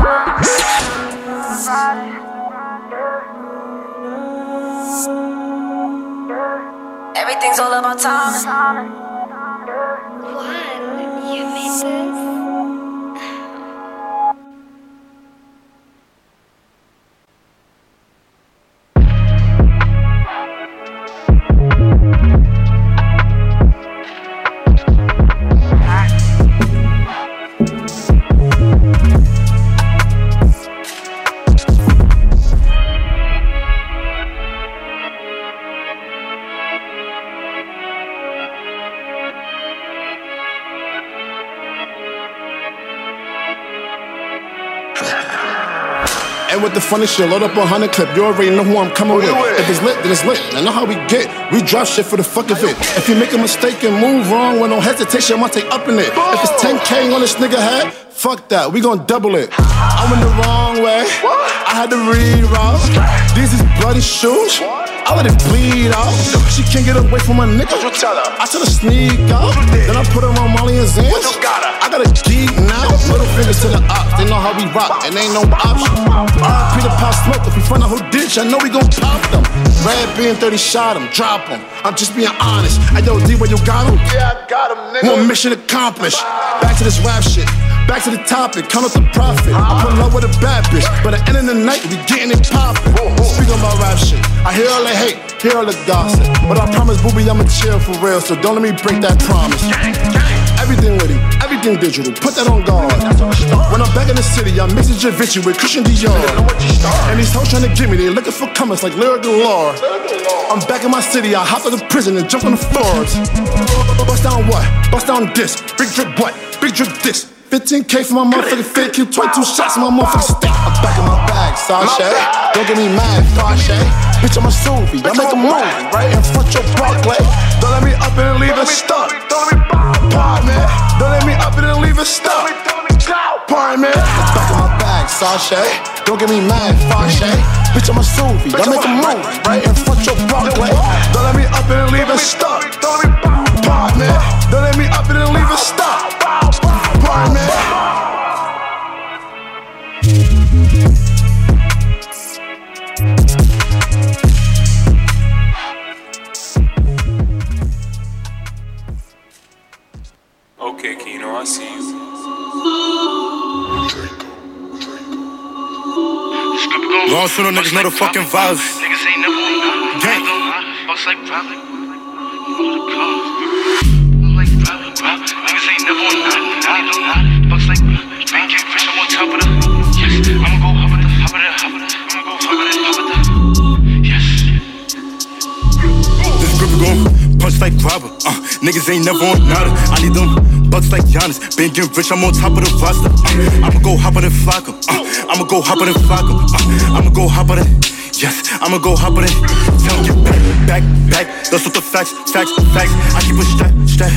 Everything's all about timing. You made this. With the funny shit, load up a hundred clip. You already know who I'm coming with. If it's lit, then it's lit. I know how we get. We drop shit for the fuck of it. If you make a mistake and move wrong with no hesitation, I'ma take up in it. If it's 10K on this nigga head, fuck that. We gon' double it. I went the wrong way. I had to reroute. These is bloody shoes. I let it bleed out. She can't get away from my nigga. I tell her sneak out. Then I put her on Molly and Xans. I got a geek now. Little fingers to the ops. They know how we rock, and ain't no option. RP the pop smoke. If we find out who did, I know we gon' pop them. Red being 30 shot him, drop him. I'm just being honest. I yo, D, where you got him? Yeah, I got him, nigga. One mission accomplished. Back to this rap shit. Back to the topic, count up the profit. I'm put love with a bad bitch, but at the end of the night, we getting it poppin'. Speaking about rap shit, I hear all the hate, hear all the gossip. But I promise, booby, I'ma chill for real, so don't let me break that promise. Everything with him, everything digital, put that on guard. When I'm back in the city, I'm mixing Givenchy with Christian Dior. And these hoes trying to get me, they looking for comments like Lyrical Galore. I'm back in my city, I hop out of prison and jump on the floors. Bust down what? Bust down this. Big drip what? Big drip this. 15k for my motherfucking fit, kill 22 shots in my motherfucking stick. I'm back in my bag, Sasha. Don't get me mad, Fashe. Bitch, I'm a Suvi, I make a movie right in front your Barclay. Don't let me up and leave it stuck. Me. Don't let me up and leave it stuck. Me. I'm back in my bag, Sasha. Don't get me mad, Fashe. Bitch, I'm a Suvi, I make a movie right in front your Barclay. Don't let me up and leave it stuck. Pardon me. Up man Don't let me up and leave it stuck. Okay, Kino, I see you. know the fucking vibes. Niggas ain't never on none. Gang. Bucks like private. Like private, private. Niggas ain't never on none. I do not. Bucks like private. Get rich, I'm on top of the. Yes, I'ma go hop at the, hop at the, hop at the. I'ma go hop at the, hop at the. Yes. This grip gon' punch like. Uh, niggas ain't never on nada. I need them bucks like Giannis. Been getting rich, I'm on top of the roster. Uh, I'ma go hop on the Flacco. Uh, I'ma go hop on the Flacco. Uh, I'ma go hop on it. Yes, I'ma go hop on it. Tell get back, back, back. That's what the facts, facts, facts. I keep a strap, strap.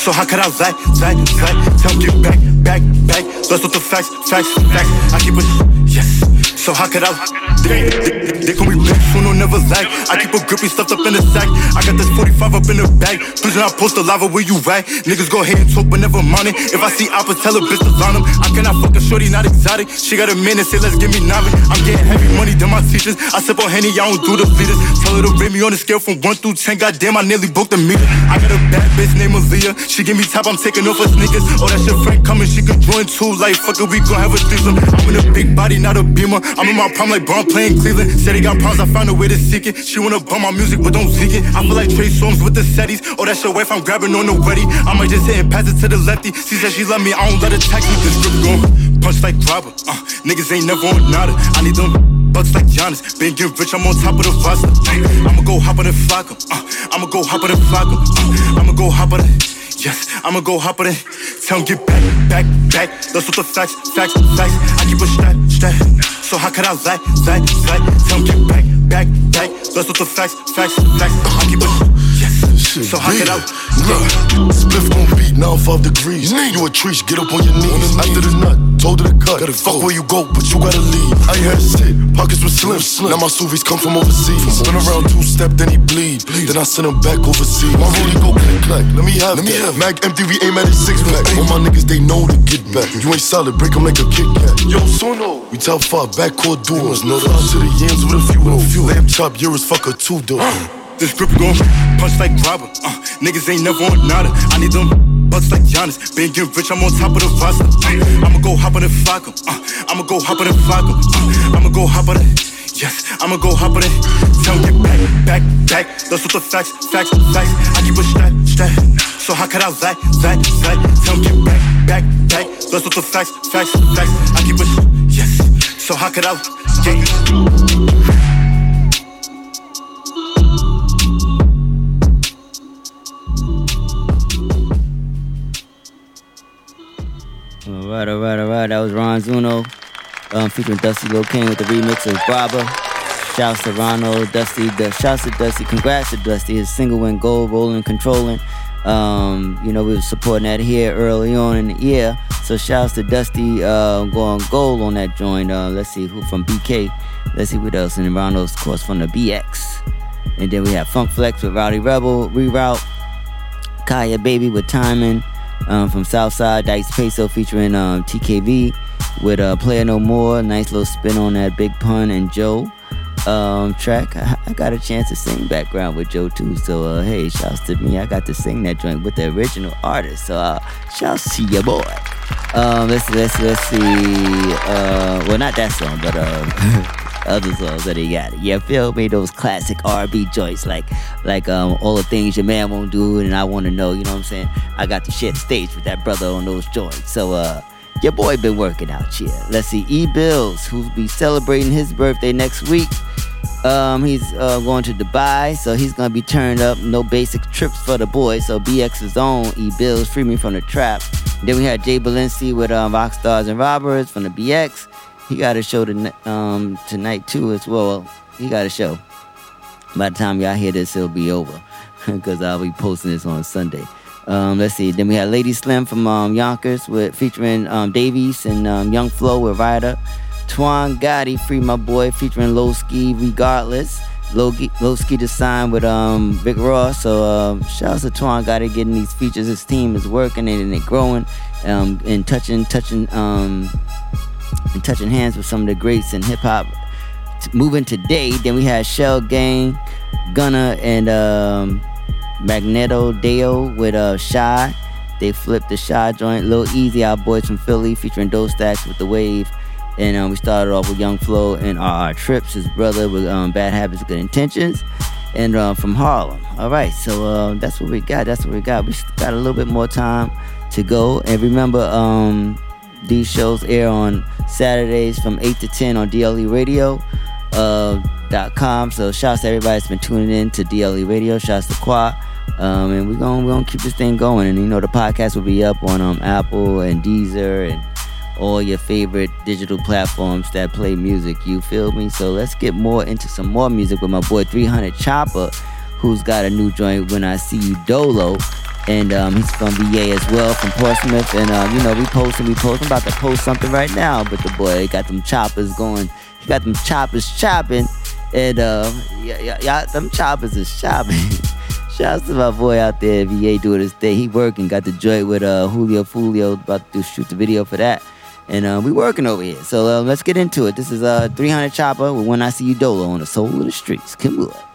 So how could I lag, lag, lag? Tell get back, back, back. That's what the facts, facts, facts. I keep a yes. So how could I? They, they, they call me bitch, who no never lag. I keep a grippy stuffed up in the sack. I got this 45 up in the bag. Please do not post the lava where you at. Niggas go ahead and talk, but never mind it. If I see Appa, tell a bitch to line them. I cannot fuck a shorty, not exotic. She got a minute, say let's give me novice. I'm getting heavy money than my teachers. I sip on Henny, I don't do the feeders. Tell her to rate me on a scale from 1 through 10. Goddamn, I nearly booked a meter. I got a bad bitch named Aaliyah. She give me top, I'm taking off her sneakers. Oh, that shit Frank coming, she could join too. Like, fuck it, we gon' have a threesome. I'm in a big body, not a beamer. I'm in my prime like Bron playing Cleveland. Said he got problems, I found a way to seek it. She wanna bump my music, but don't seek it. I feel like Trey Songz with the setties. Oh, that's your wife, I'm grabbing on the ready. I might just hit and pass it to the lefty. She said she love me, I don't let her text me. This grip gon' punch like grabber. Uh, niggas ain't never on nada. I need them bucks like Giannis. Been getting rich, I'm on top of the roster. I'ma go hop on the Flacco. Uh, I'ma go hop on the Flacco. Uh, I'ma go hop on the. Yes, I'ma go hop on it. Tell him get back, back, back. That's what the facts, facts, facts. I keep a strap, strap. So how could I lag, lag, lag? Tell him get back, back, back. That's what the facts, facts, facts. I keep a So how could I? Look, spliff gon' beat 95 degrees. You a treat, get up on your knees. After the nut, told her to cut. Fuck where you go, but you gotta leave. I ain't had shit, pockets were slim. Now my sous come from overseas. Spin around two step, then he bleed. Then I send him back overseas. My rollie go click clack. Let me have that. Mag empty, we aim at his six pack. All my niggas, they know to get back. Mm-hmm. You ain't solid, break 'em like a Kit Kat. Yo, Sono, we top five, backcourt. Know that to the yams with a few, with a few. Lamb chop, euros, fuck a two door. This grip gon' punch like grabber. Uh, niggas ain't never on nada. I need them bucks like Giannis. Been getting rich, I'm on top of the roster. Uh, I'ma go hop on the Flacco. Uh, I'ma go hop on the Flacco. Uh, I'ma go hop on the. Yes, I'ma go hop on it. Tell get back, back, back. That's what the facts, facts, facts. I keep a strap, strap. So how could I lag, lag, lag? Tell get back, back, back. That's what the facts, facts, facts. I keep a yes. So how could I? Yeah. Right, all right, all right. That was Ron Suno um, featuring Dusty Locane with the remix of Braba. Shouts to Ronald, Dusty. The shouts to Dusty. Congrats to Dusty. His single went gold, rolling, controlling. Um, you know, we were supporting that here early on in the year. So shouts to Dusty uh, going gold on that joint. Uh, let's see who from BK. Let's see what else. And Ronald's, of course, from the BX. And then we have Funk Flex with Rowdy Rebel, Reroute, Kaya Baby with Timing um, from Southside, Dice Peso featuring um, TKV with uh, Player No More. Nice little spin on that Big Pun and Joe um, track. I, I got a chance to sing background with Joe too. So uh, hey, shouts to me. I got to sing that joint with the original artist. So uh, shouts to your boy. Um, let's let's let's see. Uh, well, not that song, but uh, other songs that he got. Yeah, feel me? Those classic R&B joints, like like um all the things your man won't do, and I want to know. You know what I'm saying? I got to share stage with that brother on those joints. So uh. Your boy been working out here. Let's see, E Bills, who'll be celebrating his birthday next week. Um, he's uh, going to Dubai, so he's gonna be turned up. No basic trips for the boy. So BX's own E Bills, free me from the trap. Then we had Jay Balenci with um, Rockstars and Robbers from the BX. He got a show tonight, um, tonight too as well. He got a show. By the time y'all hear this, it'll be over because I'll be posting this on Sunday. Um, let's see. Then we had Lady Slim from um, Yonkers with featuring um, Davies and um, Young Flow with Ryder. Twan Gotti, Free My Boy, featuring Low Ski, Regardless. Low, Ski to sign with um, Vic Ross. So um, shout out to Twan Gotti getting these features. His team is working and they're growing um, and touching, touching, um, and touching hands with some of the greats in hip hop. Moving today, then we had Shell Gang, Gunna, and um, Magneto Deo with uh, Shy. They flipped the Shy joint. Lil Easy, our boys from Philly, featuring Doe Stacks with The Wave. And um, we started off with Young Flo and RR Trips, his brother with um, Bad Habits, Good Intentions, and uh, from Harlem. All right, so uh, that's what we got. That's what we got. We got a little bit more time to go. And remember, um, these shows air on Saturdays from 8 to 10 on DLE Radio. Uh, dot com. So shouts to everybody that's been tuning in to DLE Radio. Shouts to Qua. Um, and we're gonna we're gonna keep this thing going. And you know the podcast will be up on um, Apple and Deezer and all your favorite digital platforms that play music. You feel me? So let's get more into some more music with my boy 300 Chopper, who's got a new joint when I see you Dolo. And um, he's from VA as well, from Portsmouth. And uh, you know, we posting, we posting. I'm about to post something right now, but the boy got them choppers going. He got them choppers chopping. And uh, yeah, yeah, yeah, them choppers is chopping. Shouts to my boy out there, VA doing his thing. He working, got the joint with uh, Julio Foolio, about to shoot the video for that. And uh, we working over here. So uh, let's get into it. This is uh, 300 Chopper with When I See You Dolo on the Soul of the Streets. Come on.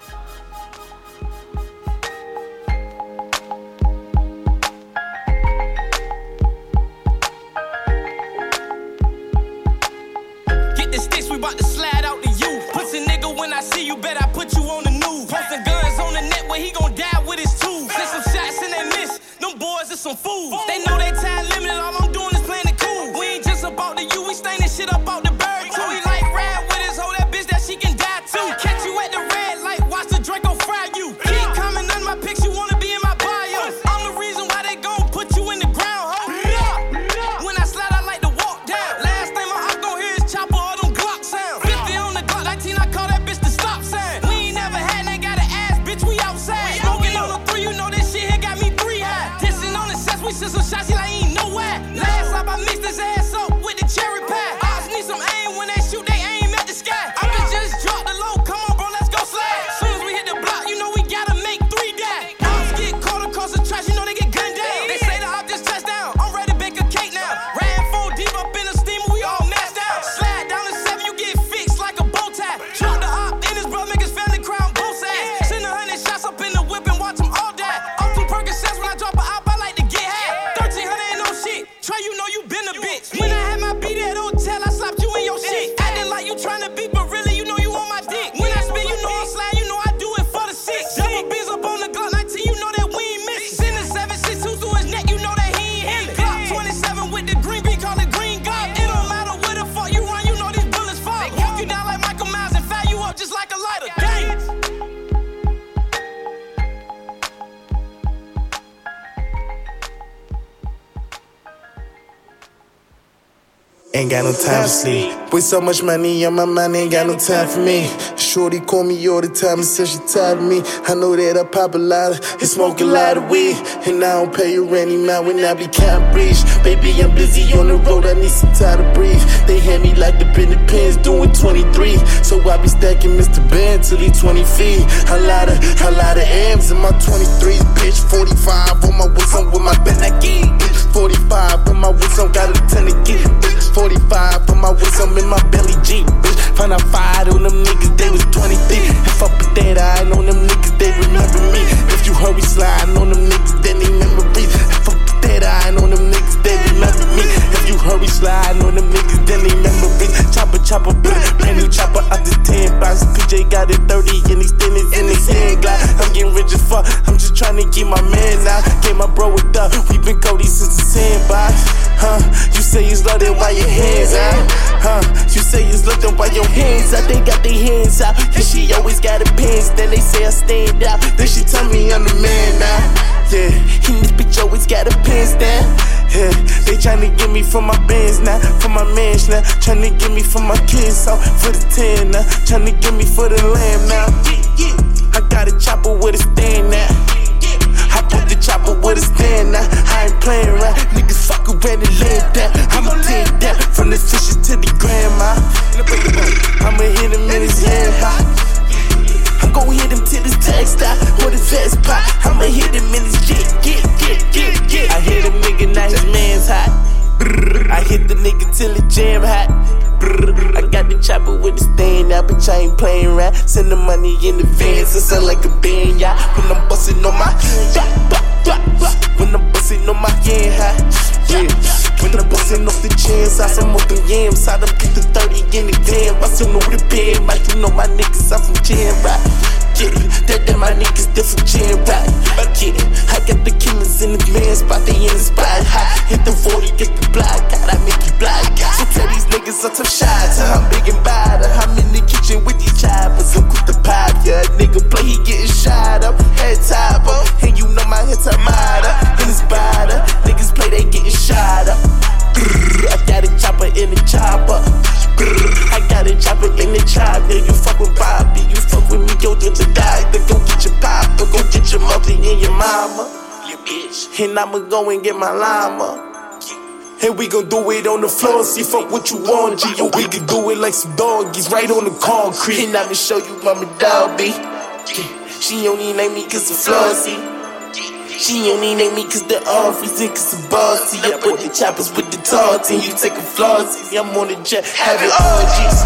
So much money on my mind, ain't got no time for me. Shorty call me all the time and says she tired of me. I know that I pop a lot of, and smoke a lot of weed. And I don't pay you any amount when I be counting breach. Baby, I'm busy on the road, I need some time to breathe. They hand me like the Bennett pins doing 23. So I be stacking Mr. Ben till he 20 feet. A lot of, a lot of M's in my 23s, bitch. 45 on my wrist, I'm with my Benaki. 45 on my wrist, I'm got a ton of get. 45 on my wrist, I'm in my belly Jeep, bitch. Find out five on them niggas, they was 23. If I put that eye on them niggas, they remember me. If you hurry sliding on them niggas, then they memories. If I put that eye on them niggas, they remember me. If you hurry sliding on them niggas, then they memories. Chopper, chopper, brand brand new chopper out the 10 box. PJ got it 30 and he standing in his hand glide. I'm getting rich as fuck, I'm just trying to get my man out. Get my bro with up, we been Cody since the sandbox. Huh? You say you love that, why your hands out? Huh? You say you love them, why your hands out? They got their hands out. Yeah, she always got her pants, then they say I stand out. Then she tell me I'm the man now. Yeah, and this bitch always got her pants down. Yeah, they tryna get me from my bands now, for my mans now. Tryna get me from my kids, so for the 10 now. Tryna get me for the lamb now. I got a chopper with a stand now. I put the chopper with a stand now. I ain't playing around. Niggas around and land. I'ma take that from the fishes to the grandma. I'ma hit him in his head high. I'm gon' hit him till his text out or his vest pop. I'ma hit him in his get, get, get, get, get. I hit a nigga, now his man's hot. I hit the nigga till it jam hot. I got the chopper with the stand out, bitch. I ain't playing around. Send the money in advance, it sound like a band, yeah. When I'm bustin' on my. When I'm bustin' on my hand high. Yeah. When I'm bustin' off the jams, I some off the yams. I done put the 30 in the damn. I still know the pen, like you know my niggas, I'm from jam right. Yeah, that that my niggas different jam right. Yeah, I got the killers in the man spot, they in the spot. Hit the 40, get the block, God, I make you blind. So tell these niggas I'm tough shots, I'm big and bad. I'm in the kitchen with these choppers, look with the pipe. Yeah, nigga play, he getting shot up, head top up. And you know my head top mada, in the spider. Niggas play, they getting shot up. I got a chopper in the chopper. I got a chopper in the chopper. You fuck with Bobby, you fuck with me, go get your doctor, go get your papa, go get your mother and your mama. You bitch. And I'ma go and get my llama. And we gon' do it on the floor, see fuck what you want, G. Yo, we can do it like some doggies, right on the concrete. And I'ma show you mama Dobby. She only name me cause of Flossie. She only name me cause the office and cause the bossy. Up with the choppers with the tarts and you take a flossy. I'm on the jet, having orgies.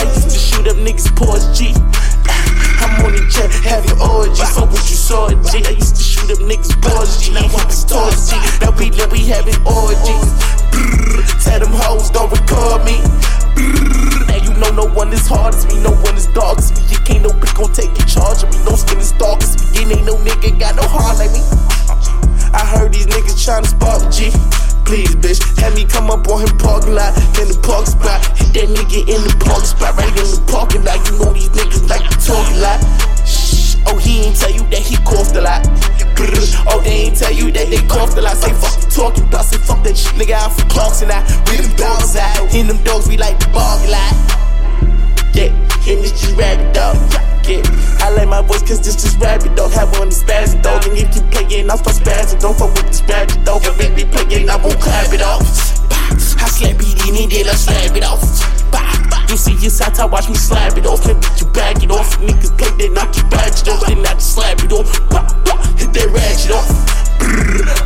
I used to shoot up niggas' Porsche G. I'm on the jet, having orgies. Fuck what you saw, G. I used to shoot up niggas' Porsche G. Now I'm Porsche G. Now we know we having orgies. Tell them hoes don't record me. Now you know no one is hard as me, no one is dog as me. You can't no bitch gon' take in charge of me. No skin is dark as me. You ain't no nigga got no heart like me. I heard these niggas tryna spark G. Please, bitch, have me come up on him parking lot in the park spot. Hit that nigga in the park spot, right in the parking lot. You know these niggas like to talk a lot. Oh, he ain't tell you that he coughed a lot. Oh, they ain't tell you that they coughed a lot. Say fuck you talking about, say fuck that shit, nigga. I'm from Clarks and I, we them dogs out. In them dogs, we like the bark a lot. Yeah, and this just rabbit dog. Yeah, I like my voice cause this just rabbit dog. Have one of spazzing dog. And if you playing, I'll start spazzing. Don't fuck with this rabbit dog. If it be playing, I won't clap it off. I slap it in and then I slap it off. You see your sides, I watch me slap it off. Then you back it off. Niggas play, they knock you back it off. Then I just slap it off. Hit that ratchet off.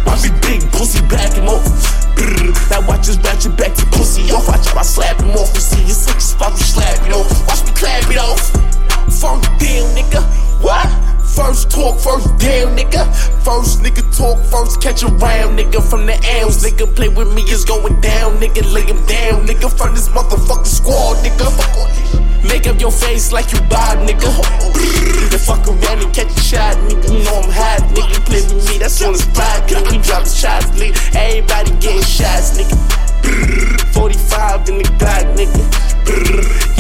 Watch me big pussy back him off. Now watch us ratchet back to pussy off. Watch how I slap him off. You see your sick spot, you slap it off. Watch me clap it off. First deal, nigga. What? First talk, first damn nigga. First nigga talk, first catch a round nigga from the L's. Nigga play with me, it's going down. Nigga lay him down. Nigga from this motherfucking squad, nigga. Make up your face like you bad, nigga. Nigga fuck around and catch a shot, nigga. You know I'm hot, nigga. Play with me, that's on the spot, nigga. We drop the shots, nigga. Everybody getting shots, nigga. 45 in the Glock, nigga.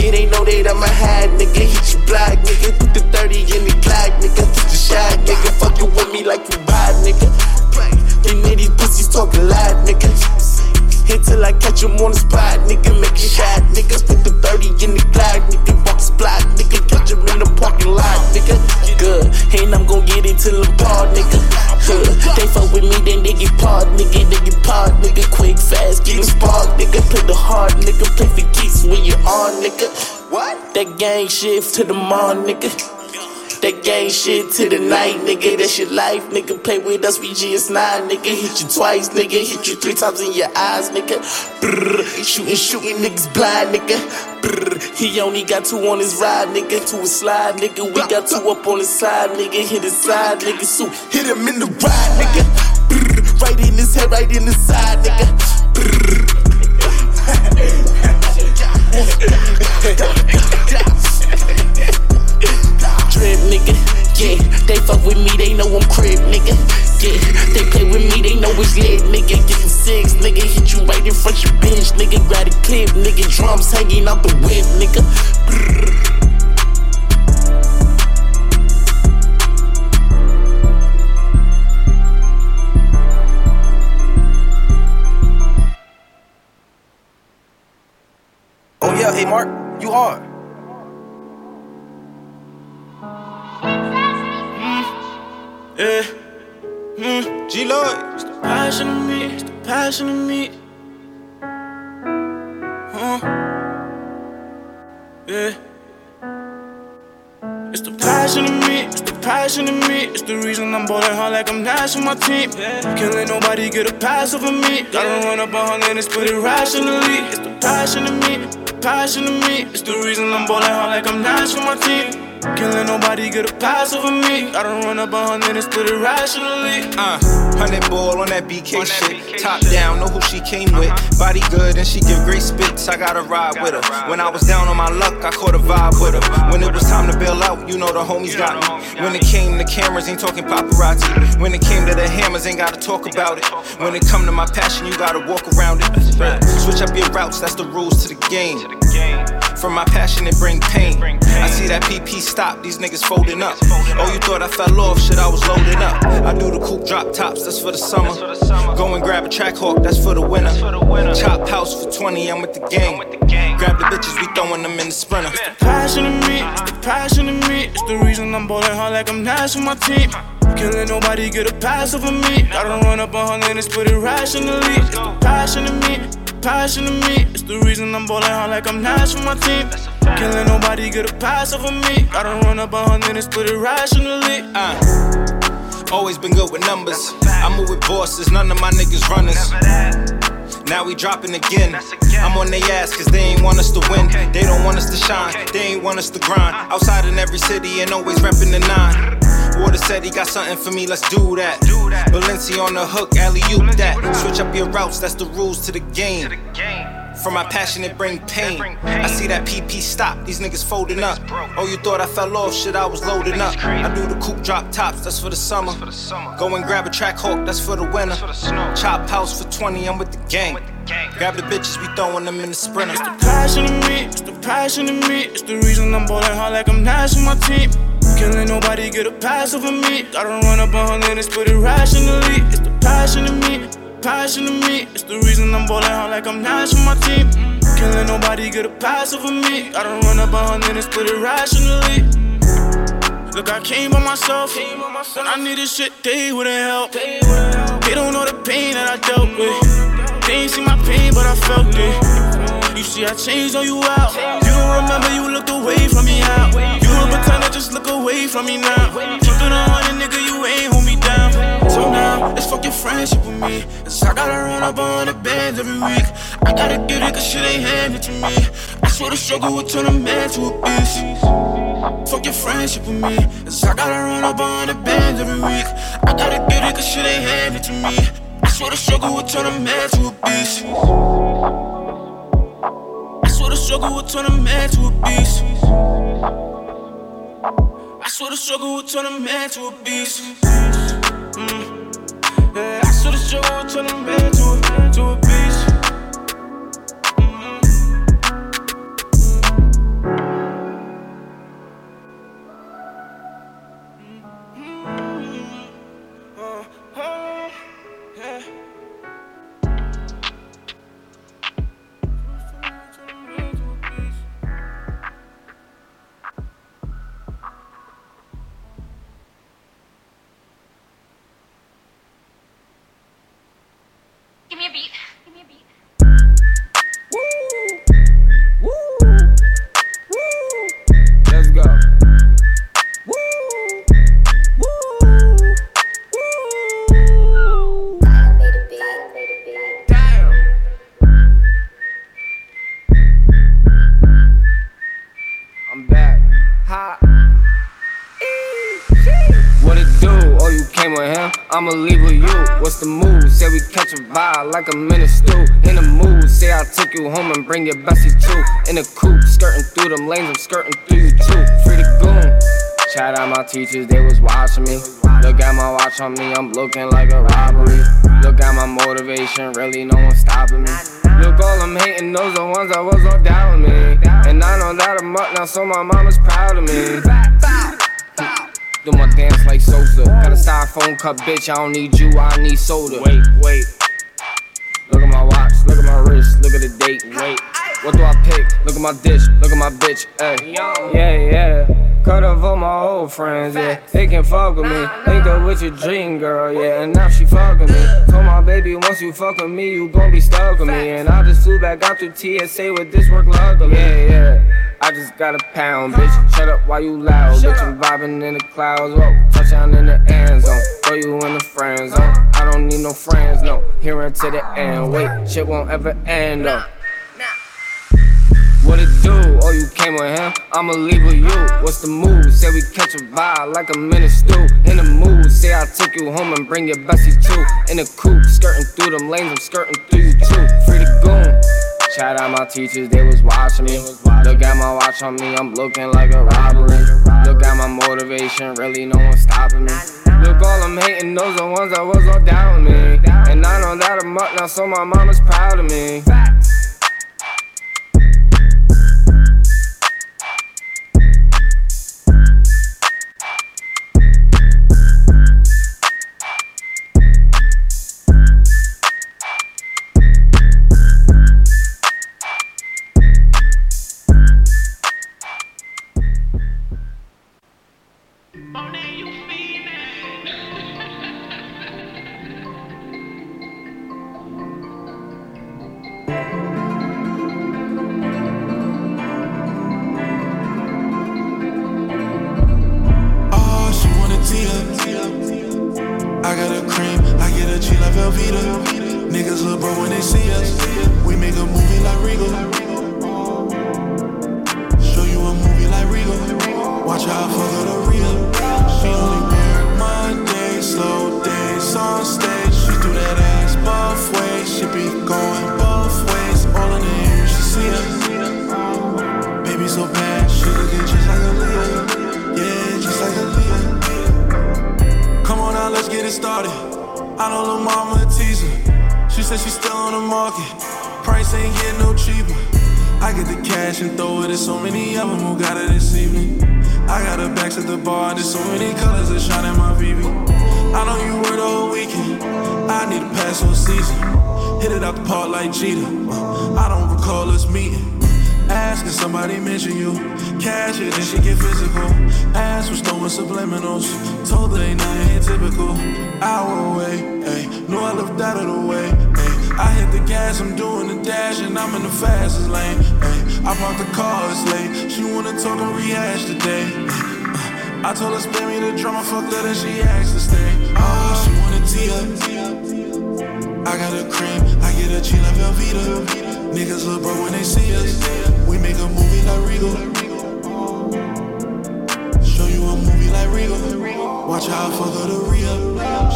Yeah, they know that I'm a high nigga. Hit you block, nigga. Put the 30 in the Glock, nigga. Get the shot, nigga. Fucking with me like you bad, nigga. And then these pussies talking loud, nigga. Till I catch him on the spot, nigga. Make a shot, nigga. Put the 30 in the Glock, nigga. Walk his block, nigga. Catch him in the parking lot, nigga. Good. And I'm gon' get it till I'm nigga. Good. They fuck with me, then they get part, nigga. They get part, nigga. Quick, fast, get him spark, nigga. Play the hard, nigga. Play for keeps when you're on, nigga. What? That gang shift to the morning, nigga. That gang shit to the night, nigga. That's your life, nigga. Play with us, we GS9, nigga. Hit you twice, nigga. Hit you three times in your eyes, nigga. Brr, shooting, shooting niggas blind, nigga. Brr, he only got two on his ride, nigga. To a slide, nigga. We got two up on his side, nigga. Hit his side, nigga. So hit him in the ride, nigga. Brr, right in his head, right in his side, nigga. Drip, nigga. They play with me, they know it's lit, nigga. Get the six, nigga. Hit you right in front your bench, nigga. Grab the clip, nigga. Drums hanging out the whip, nigga. On team. Can't let nobody get a pass over me. Gotta run up a hundred and split it rationally. It's the passion of me. The passion of me. It's the reason I'm balling hard like I'm Nash on my team. Can't let nobody get a pass over me. I don't run up a hundred and split it rationally. Uh, hundred ball on that BK shit. Top down, know who she came with. Body good and she give great spits. I gotta ride with her. When I was down on my luck, I caught a vibe with her. When it was time to bail out, you know the homies got me. When it came to cameras, ain't talking paparazzi. When it came to the hammers, ain't gotta talk about it. When it come to my passion, you gotta walk around it. Switch up your routes, that's the rules to the game. From my passion, it bring pain. I see that PP stop, these niggas folding up. Oh, you thought I fell off? Shit, I was loading up. I do the coupe drop tops, that's for the summer. Go and grab a track hawk, that's for the winter. Chop house for 20, I'm with the gang. Grab the bitches, we throwing them in the sprinter. Passion in me, it's the passion in me. It's the reason I'm ballin' hard like I'm Nash with my team. Let nobody get a pass over me. Gotta run up a hundred and split it rationally. It's the passion in me, passion in me. It's the reason I'm ballin' hard like I'm Nash with my team. Can't let nobody get a pass over me. I Gotta run up a hundred and split it rationally. Uh, always been good with numbers. I move with bosses, none of my niggas runners. Now we dropping again. I'm on their ass cause they ain't want us to win. They don't want us to shine, they ain't want us to grind. Outside in every city and always reppin' the nine. Water said he got something for me, let's do that. Do that. Balenci on the hook, alley oop that. Switch up your routes, that's the rules to the game. From my passion, it bring pain. I see that PP stop, these niggas folding up. Oh, you thought I fell off? Shit, I was loading up. I do the coupe drop tops, that's for the summer. For the summer. Go and grab a track hawk, that's for the winter. Chop house for 20, I'm with the gang. Grab the bitches, we throwing them in the sprinter. It's the passion in me, it's the passion in me. It's the reason I'm ballin' hard like I'm Nash with my team. Let nobody get a pass over me. Gotta run up a hundred and split it rationally. It's the passion in me, passion in me. It's the reason I'm ballin' hard like I'm Nash with my team. Let nobody get a pass over me. Gotta run up a hundred and split it rationally. Look, I came by myself. When I needed shit, they wouldn't help. They don't know the pain that I dealt with. They ain't see my pain, but I felt it. You see, I changed on you out. You don't remember you looked away from me out. You a pretender, just look away from me now. Keep it a hundred, nigga, you ain't hold me down. So now, fuck your friendship with me. Cause I gotta run up on the bands every week. I gotta get it, cause shit ain't handed to me. I swear the struggle will turn a man to a beast. Fuck your friendship with me. Cause I gotta run up on the bands every week. I gotta get it, cause shit ain't handed to me. I swear the struggle will turn a man to a beast. I swear the struggle will turn a man to a beast. I swear the struggle will turn a man to a beast. Mm. Vibe like a minute stew. In the mood, say I took you home and bring your bestie too. In the coupe, skirting through them lanes, I'm skirting through you too. Free to goon. Shout out my teachers, they was watching me. Look at my watch on me, I'm looking like a robbery. Look at my motivation, really no one stopping me. Look, all I'm hating, those the ones that was no doubting me. And I know that I'm up now, so my mama's proud of me. Do my dance like Sosa. Got a styrofoam cup, bitch. I don't need you, I need soda. Wait, wait. Look at my watch, look at my wrist, look at the date. Wait, what do I pick? Look at my dish, look at my bitch. Hey, yeah, yeah. Cut off all my old friends, yeah. They can fuck with me. Link up with your dream girl, yeah. And now she fucking me. Told my baby, once you fuck with me, you gon' be stuck with me. And I just flew back out through TSA with this work luckily. Yeah, yeah. I just got a pound, bitch. Shut up while you loud, bitch. I'm vibing in the clouds, whoa. Touchdown in the end zone. Throw you in the friend zone. I don't need no friends, no. Here until the end. Wait, shit won't ever end, though. What it do? Oh, you came with him? I'ma leave with you. What's the move? Say we catch a vibe like a minute stew. In the mood, say I'll take you home and bring your bestie too. In the coupe, skirting through them lanes, I'm skirting through you too. Free to goon. Shout out my teachers, they was watching me. Look at my watch on me, I'm looking like a robbery. Look at my motivation, really no one stopping me. Look, all I'm hating, those are the ones that was all down with me. And I know that I'm up now, so my mama's proud of me. Cash and throw it at so many of them who got it this evening. I got her backs at the bar, there's so many colors that shine in my VV. I know you were the whole weekend. I need a pass on season. Hit it out the park like Jeter. I don't recall us meeting. Asking somebody mention you. Cash it, then she get physical. Ass was throwing subliminals. Told her ain't nothing typical. Hour away, ayy. Know I left out of the way, ayy. I hit the gas, I'm doing the dash, and I'm in the fastest lane, ayy. I parked the car, it's late. She wanna talk and rehash today. I told her spare me the drama, fuck that, and she asked to stay. Oh, she wanna up. I got a cream, I get a G like Velveeta. Niggas look bro when they see us. We make a movie like Regal. Show you a movie like Regal. Watch fuck her the real.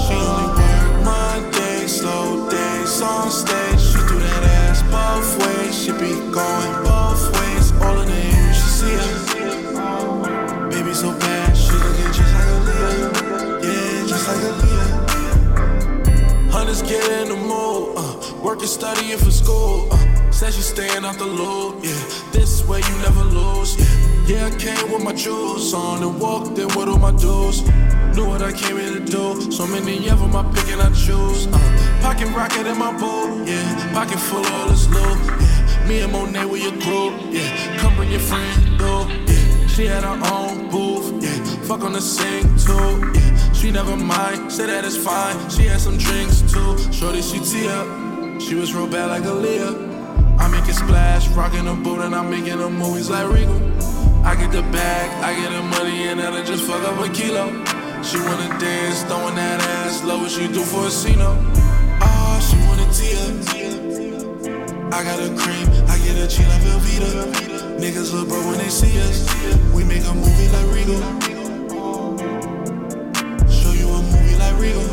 She only wear Monday, slow days on stage. She do that ass both ways. She be going both ways. All in the air, she see us. Baby so bad, she looking just like a Leah. Yeah, just like a Leah. Hunters get in the mood. Uh, working, studying for school. Uh, said she staying out the loop. Yeah, this is where you never lose. Yeah, yeah, I came with my jewels on and walked in with all my dudes. Knew what I came here to do. So many of them I pick and I choose. Uh, pocket rocket in my boot. Yeah, pocket full of all this loot. Yeah, me and Monet with your group. Yeah, come bring your friend though. Yeah, she had her own booth. Yeah, fuck on the sink, too. Yeah, she never mind. Said that it's fine. She had some drinks too. Shorty, she tee up. She was real bad like Aaliyah. I make it splash, rocking a boat, and I'm making the movies like Regal. I get the bag, I get the money, and then I just fuck up a kilo. She wanna dance, throwing that ass low, what she do for a Cino. Wanna. I got a cream, I get a G like Velveeta. Niggas look bro when they see us. We make a movie like Regal. Show you a movie like Regal.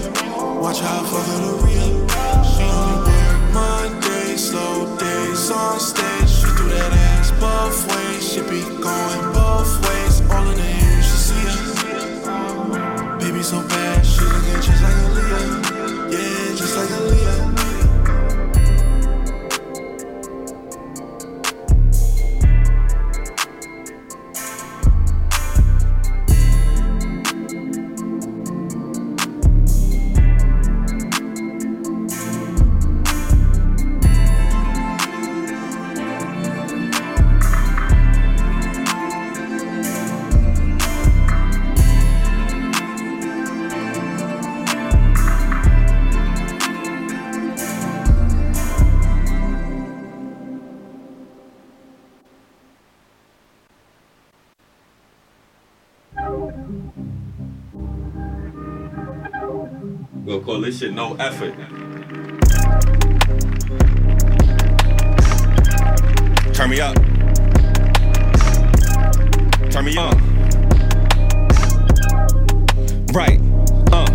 Watch how I fuck her the real. She only wear Monday, slow days on stage. She do that ass both ways. She be going both ways. All in the air, she see us. Baby so bad, she looking just like a Leah. Yeah, just like a Leah. This shit no effort. Turn me up. Turn me up. Right. Uh.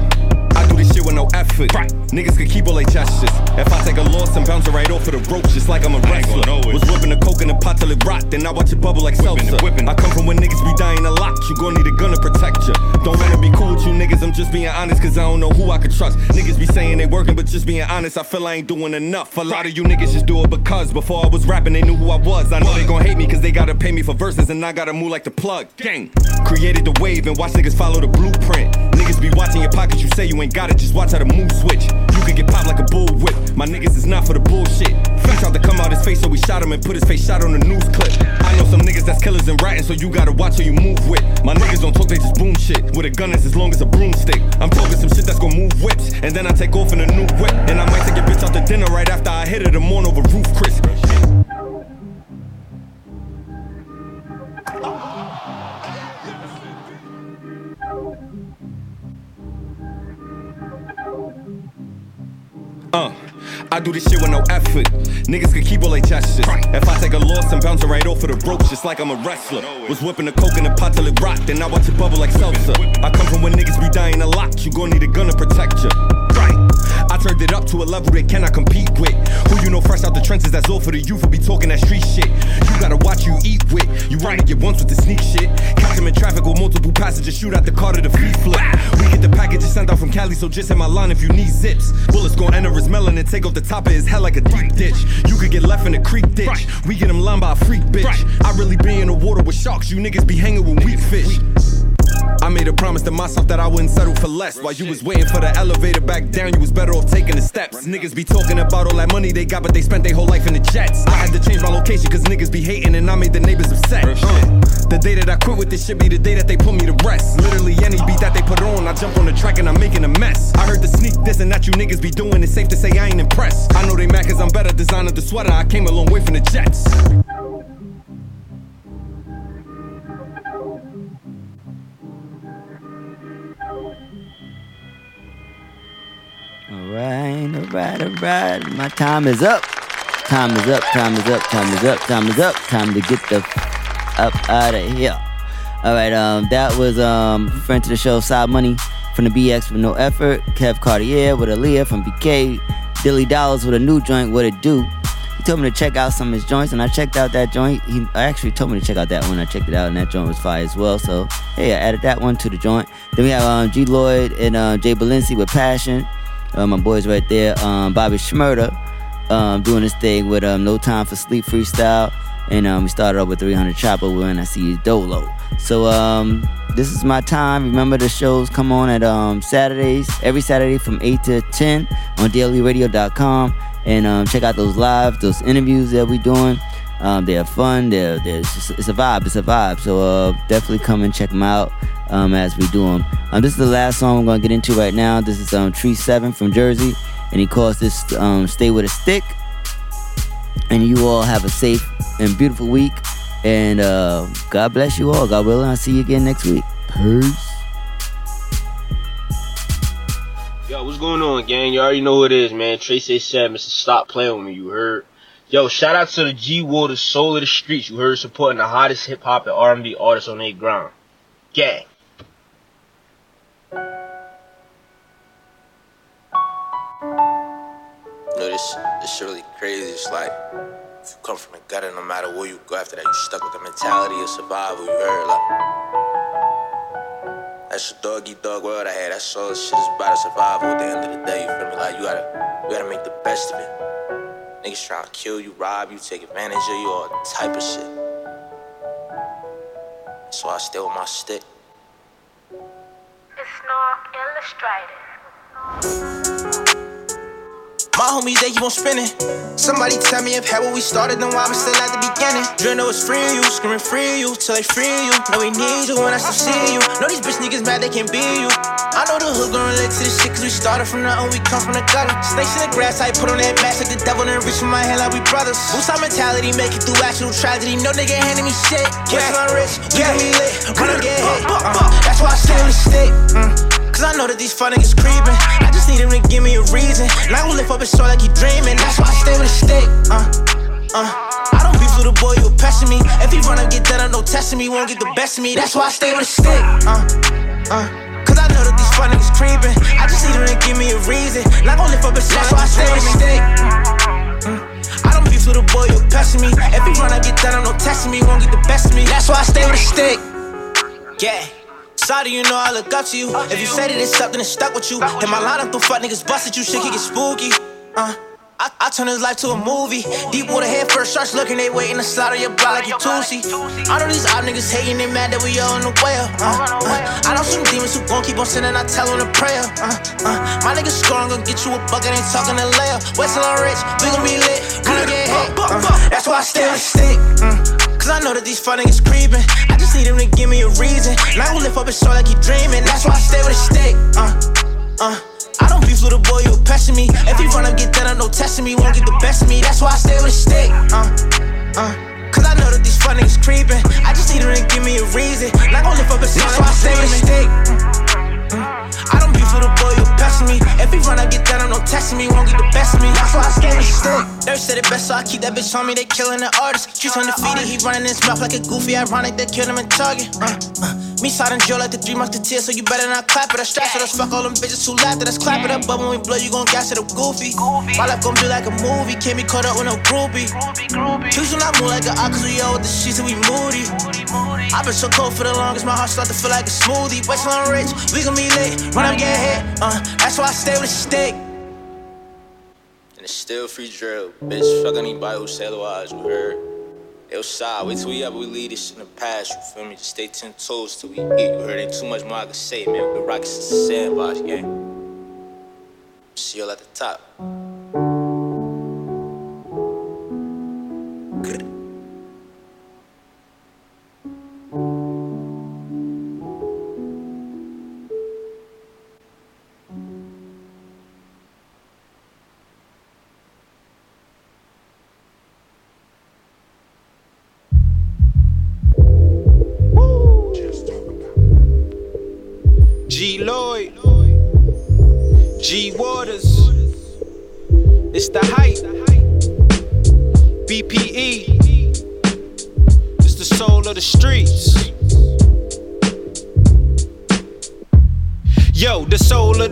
I do this shit with no effort. Right. Niggas can keep all their gestures. If I take a loss and bounce it right off of the ropes, just like I'm a wrestler. Was whipping the coke in the pot till it rocked, then I watch it bubble like Whipping it, whipping. I come from when niggas be dying a lot. You gon' need a gun to protect you. Don't wanna be cool with you niggas, I'm just being honest, cause I don't know who I could trust. Niggas be saying they working, but just being honest, I feel I ain't doing enough. A lot of you niggas just do it because before I was rapping, they knew who I was. I know they gon' hate me cause they gotta pay me for verses, and I gotta move like the plug. Gang. Created the wave and watch niggas follow the blueprint. Niggas be watching your pockets, you say you ain't got it, just watch how the move switch. You could get popped like a bull whip. My niggas is not for the bullshit. He tried to come out his face, so we shot him and put his face shot on the news clip. I know some niggas that's killers and ratting, so you gotta watch who you move with. My niggas don't talk, they just boom shit. With a gun is as long as a broomstick. I'm talking some shit that's gonna move whips, and then I take off in a new whip. And I might take a bitch out to dinner right after I hit her the morning over roof Chris. Uh, I do this shit with no effort. Niggas can keep all their gestures. If I take a loss bounce it right off of the ropes, just like I'm a wrestler. Was whipping the coke in the pot till it rocked, then I watch it bubble like salsa. I come from when niggas be dying a lot. You gon' need a gun to protect you. I turned it up to a level they cannot compete with. Who you know fresh out the trenches, that's all for the youth who be talking that street shit. You gotta watch you eat with. You right get once with the sneak shit. Catch them in traffic with multiple passengers, shoot out the car to the feet flip. We get the packages sent out from Cali, so just hit my line if you need zips. Bullets gon' enter his melon and take off the top of his head like a deep ditch. You could get left in a creek ditch. We get him lined by a freak bitch. I really be in the water with sharks. You niggas be hanging with weak fish. I made a promise to myself that I wouldn't settle for less. While you was waiting for the elevator back down, you was better off taking the steps. Niggas be talking about all that money they got, but they spent their whole life in the jets. I had to change my location cause niggas be hating and I made the neighbors upset. Uh, the day that I quit with this shit be the day that they put me to rest. Literally any beat that they put on, I jump on the track and I'm making a mess. I heard the sneak this and that you niggas be doing, it's safe to say I ain't impressed. I know they mad cause I'm better designing the sweater, I came a long way from the jets. Right, all right, all right. My time is up. Time is up. Time is up. Time is up. Time is up. Time to get the f- up out of here. All right, um, that was um friend to the show, Side Money from the BX with no effort. Kev Cartier with Aaliyah from BK. Dilly Dollars with a new joint. What it do? He told me to check out some of his joints, and I checked out that joint. He actually told me to check out that one. I checked it out, and that joint was fire as well. So hey, I added that one to the joint. Then we have um, G Lloyd and uh, Jay Balenci with Passion. Uh, my boys right there. Um, Bobby Shmurda um, doing this thing with um, No Time for Sleep freestyle. And um, we started off with 300 Chopper when I see you Dolo. So um, this is my time. Remember the shows come on at um, Saturdays, every Saturday from 8 to 10 on dailyradio.com. And um, check out those live, those interviews that we're doing. Um, they're fun. They're, they're it's, just- it's a vibe. It's a vibe. So uh, definitely come and check them out um, as we do them. Um, this is the last song I'm going to get into right now. This is um, Tree 7 from Jersey. And he calls this um, Stay With a Stick. And you all have a safe and beautiful week. And uh, God bless you all. God willing, I'll see you again next week. Peace. Yo, what's going on, gang? You already know who it is, man. Tracy said, Mr. Stop playing with me, you heard? Yo, shout out to the G Water Soul of the Streets, you heard, supporting the hottest hip hop and R&B artists on their ground. Gang. Know, this, this shit really crazy. It's like, if you come from the gutter, no matter where you go after that, you stuck with the mentality of survival, you heard? Like, that's the dog eat dog world I had. That's all this shit is about survival at the end of the day, you feel me? Like, you gotta, you gotta make the best of it. Niggas trying to kill you, rob you, take advantage of you, all type of shit. So I stay with my stick. Not illustrated. My homies, they keep on spinning. Somebody tell me if had what we started, then why we still at the beginning. Dream know it's free you, screaming free you, till they free you. Know we need you when I still see you. Know these bitch niggas mad they can't be you. I know the hood gon' relate to this shit, cause we started from nothing, we come from the gutter. Snakes in the grass, I put on that mask like the devil, and reach in my hand like we brothers. Boost our mentality, make it through actual tragedy. No nigga handing me shit. Yeah. rich, we gon' be lit. Run get hit. Uh, that's why I stay on the stick. Mm. Cause I know that these fun niggas creeping. I just need him to give me a reason. I will lift up his soul like he dreaming. That's why I stay with a stick. Uh, uh. I don't beef with the boy, you pressing me. If he run up, get that, I'm no testing me. Won't get the best of me. That's why I stay with a stick. Uh, uh. Cause I know that these fun niggas creeping. I just need them to give me a reason. Not gonna lift up a shit, that's why I stay with a stick. I don't beef with a boy, you pressing me. If he run up, get that, I'm no testing me. Won't get the best of me. That's why I stay with a stick. Yeah. Sorry, you know I look up to you. If you say that it's up, then it's stuck with you. Hit my line up, them fuck niggas busted you. Shit can get spooky. Uh. I, I turn his life to a movie. Deep water head first starts looking, they waiting to slaughter your block like you Tusi. I know these op niggas hating, they mad that we all in the way up. Uh, uh, I know some demons who gon' keep on sending, I tell them to prayer. Uh, uh, my niggas strong, gon' get you a bucket, ain't talking to layer. West on rich, we gon' be lit, we gon' get hit. Uh, that's why I stay on the stick. Mm. Cause I know that these fuck niggas creeping. I just need them to give me a reason. And I gon' lift up his soul like he dreaming. That's why I stay with a stick. Uh, uh. I don't beef with a boy, you pressing me. If he run up, get that, I'm no testing me. Won't get the best of me. That's why I stay with a stick. Uh, uh. Cause I know that these fuck niggas creeping. I just need them to give me a reason. Not gonna lift up a That's why I stay with a stick. I don't beef with a boy, you me. He run, I get down, I'm no testing me. Won't get the best of me. That's why I stay with a stick. They said it best, so I keep that bitch on me. They killing the artist. Streets undefeated, he running his mouth like a goofy. Ironic, they killed him in Target. Uh, uh. Me side and Joe like the three musketeers, so you better not clap it. I strap it, let's fuck all them bitches who laughed at us. Clap it up, but when we blow, you gon' gas it up goofy. My life gon' be like a movie, can't be caught up with no groupie. Choose to not move like an ox, we all with the sheets and we moody. I've been so cold for the longest, my heart start to feel like a smoothie. wait West on rich, we gon' be lit, run up, get hit. Uh, that's why I stay with a stick. And it's still free drill. Bitch, fuck anybody who say otherwise, you heard? Yo, side, wait till we ever we leave this in the past, you feel me? Just stay ten toes till we eat, you heard? Ain't too much more I can say, man. We been rocking since the sandbox, gang. See y'all at the top. Lloyd, G Waters, it's the height. BPE, it's the soul of the streets.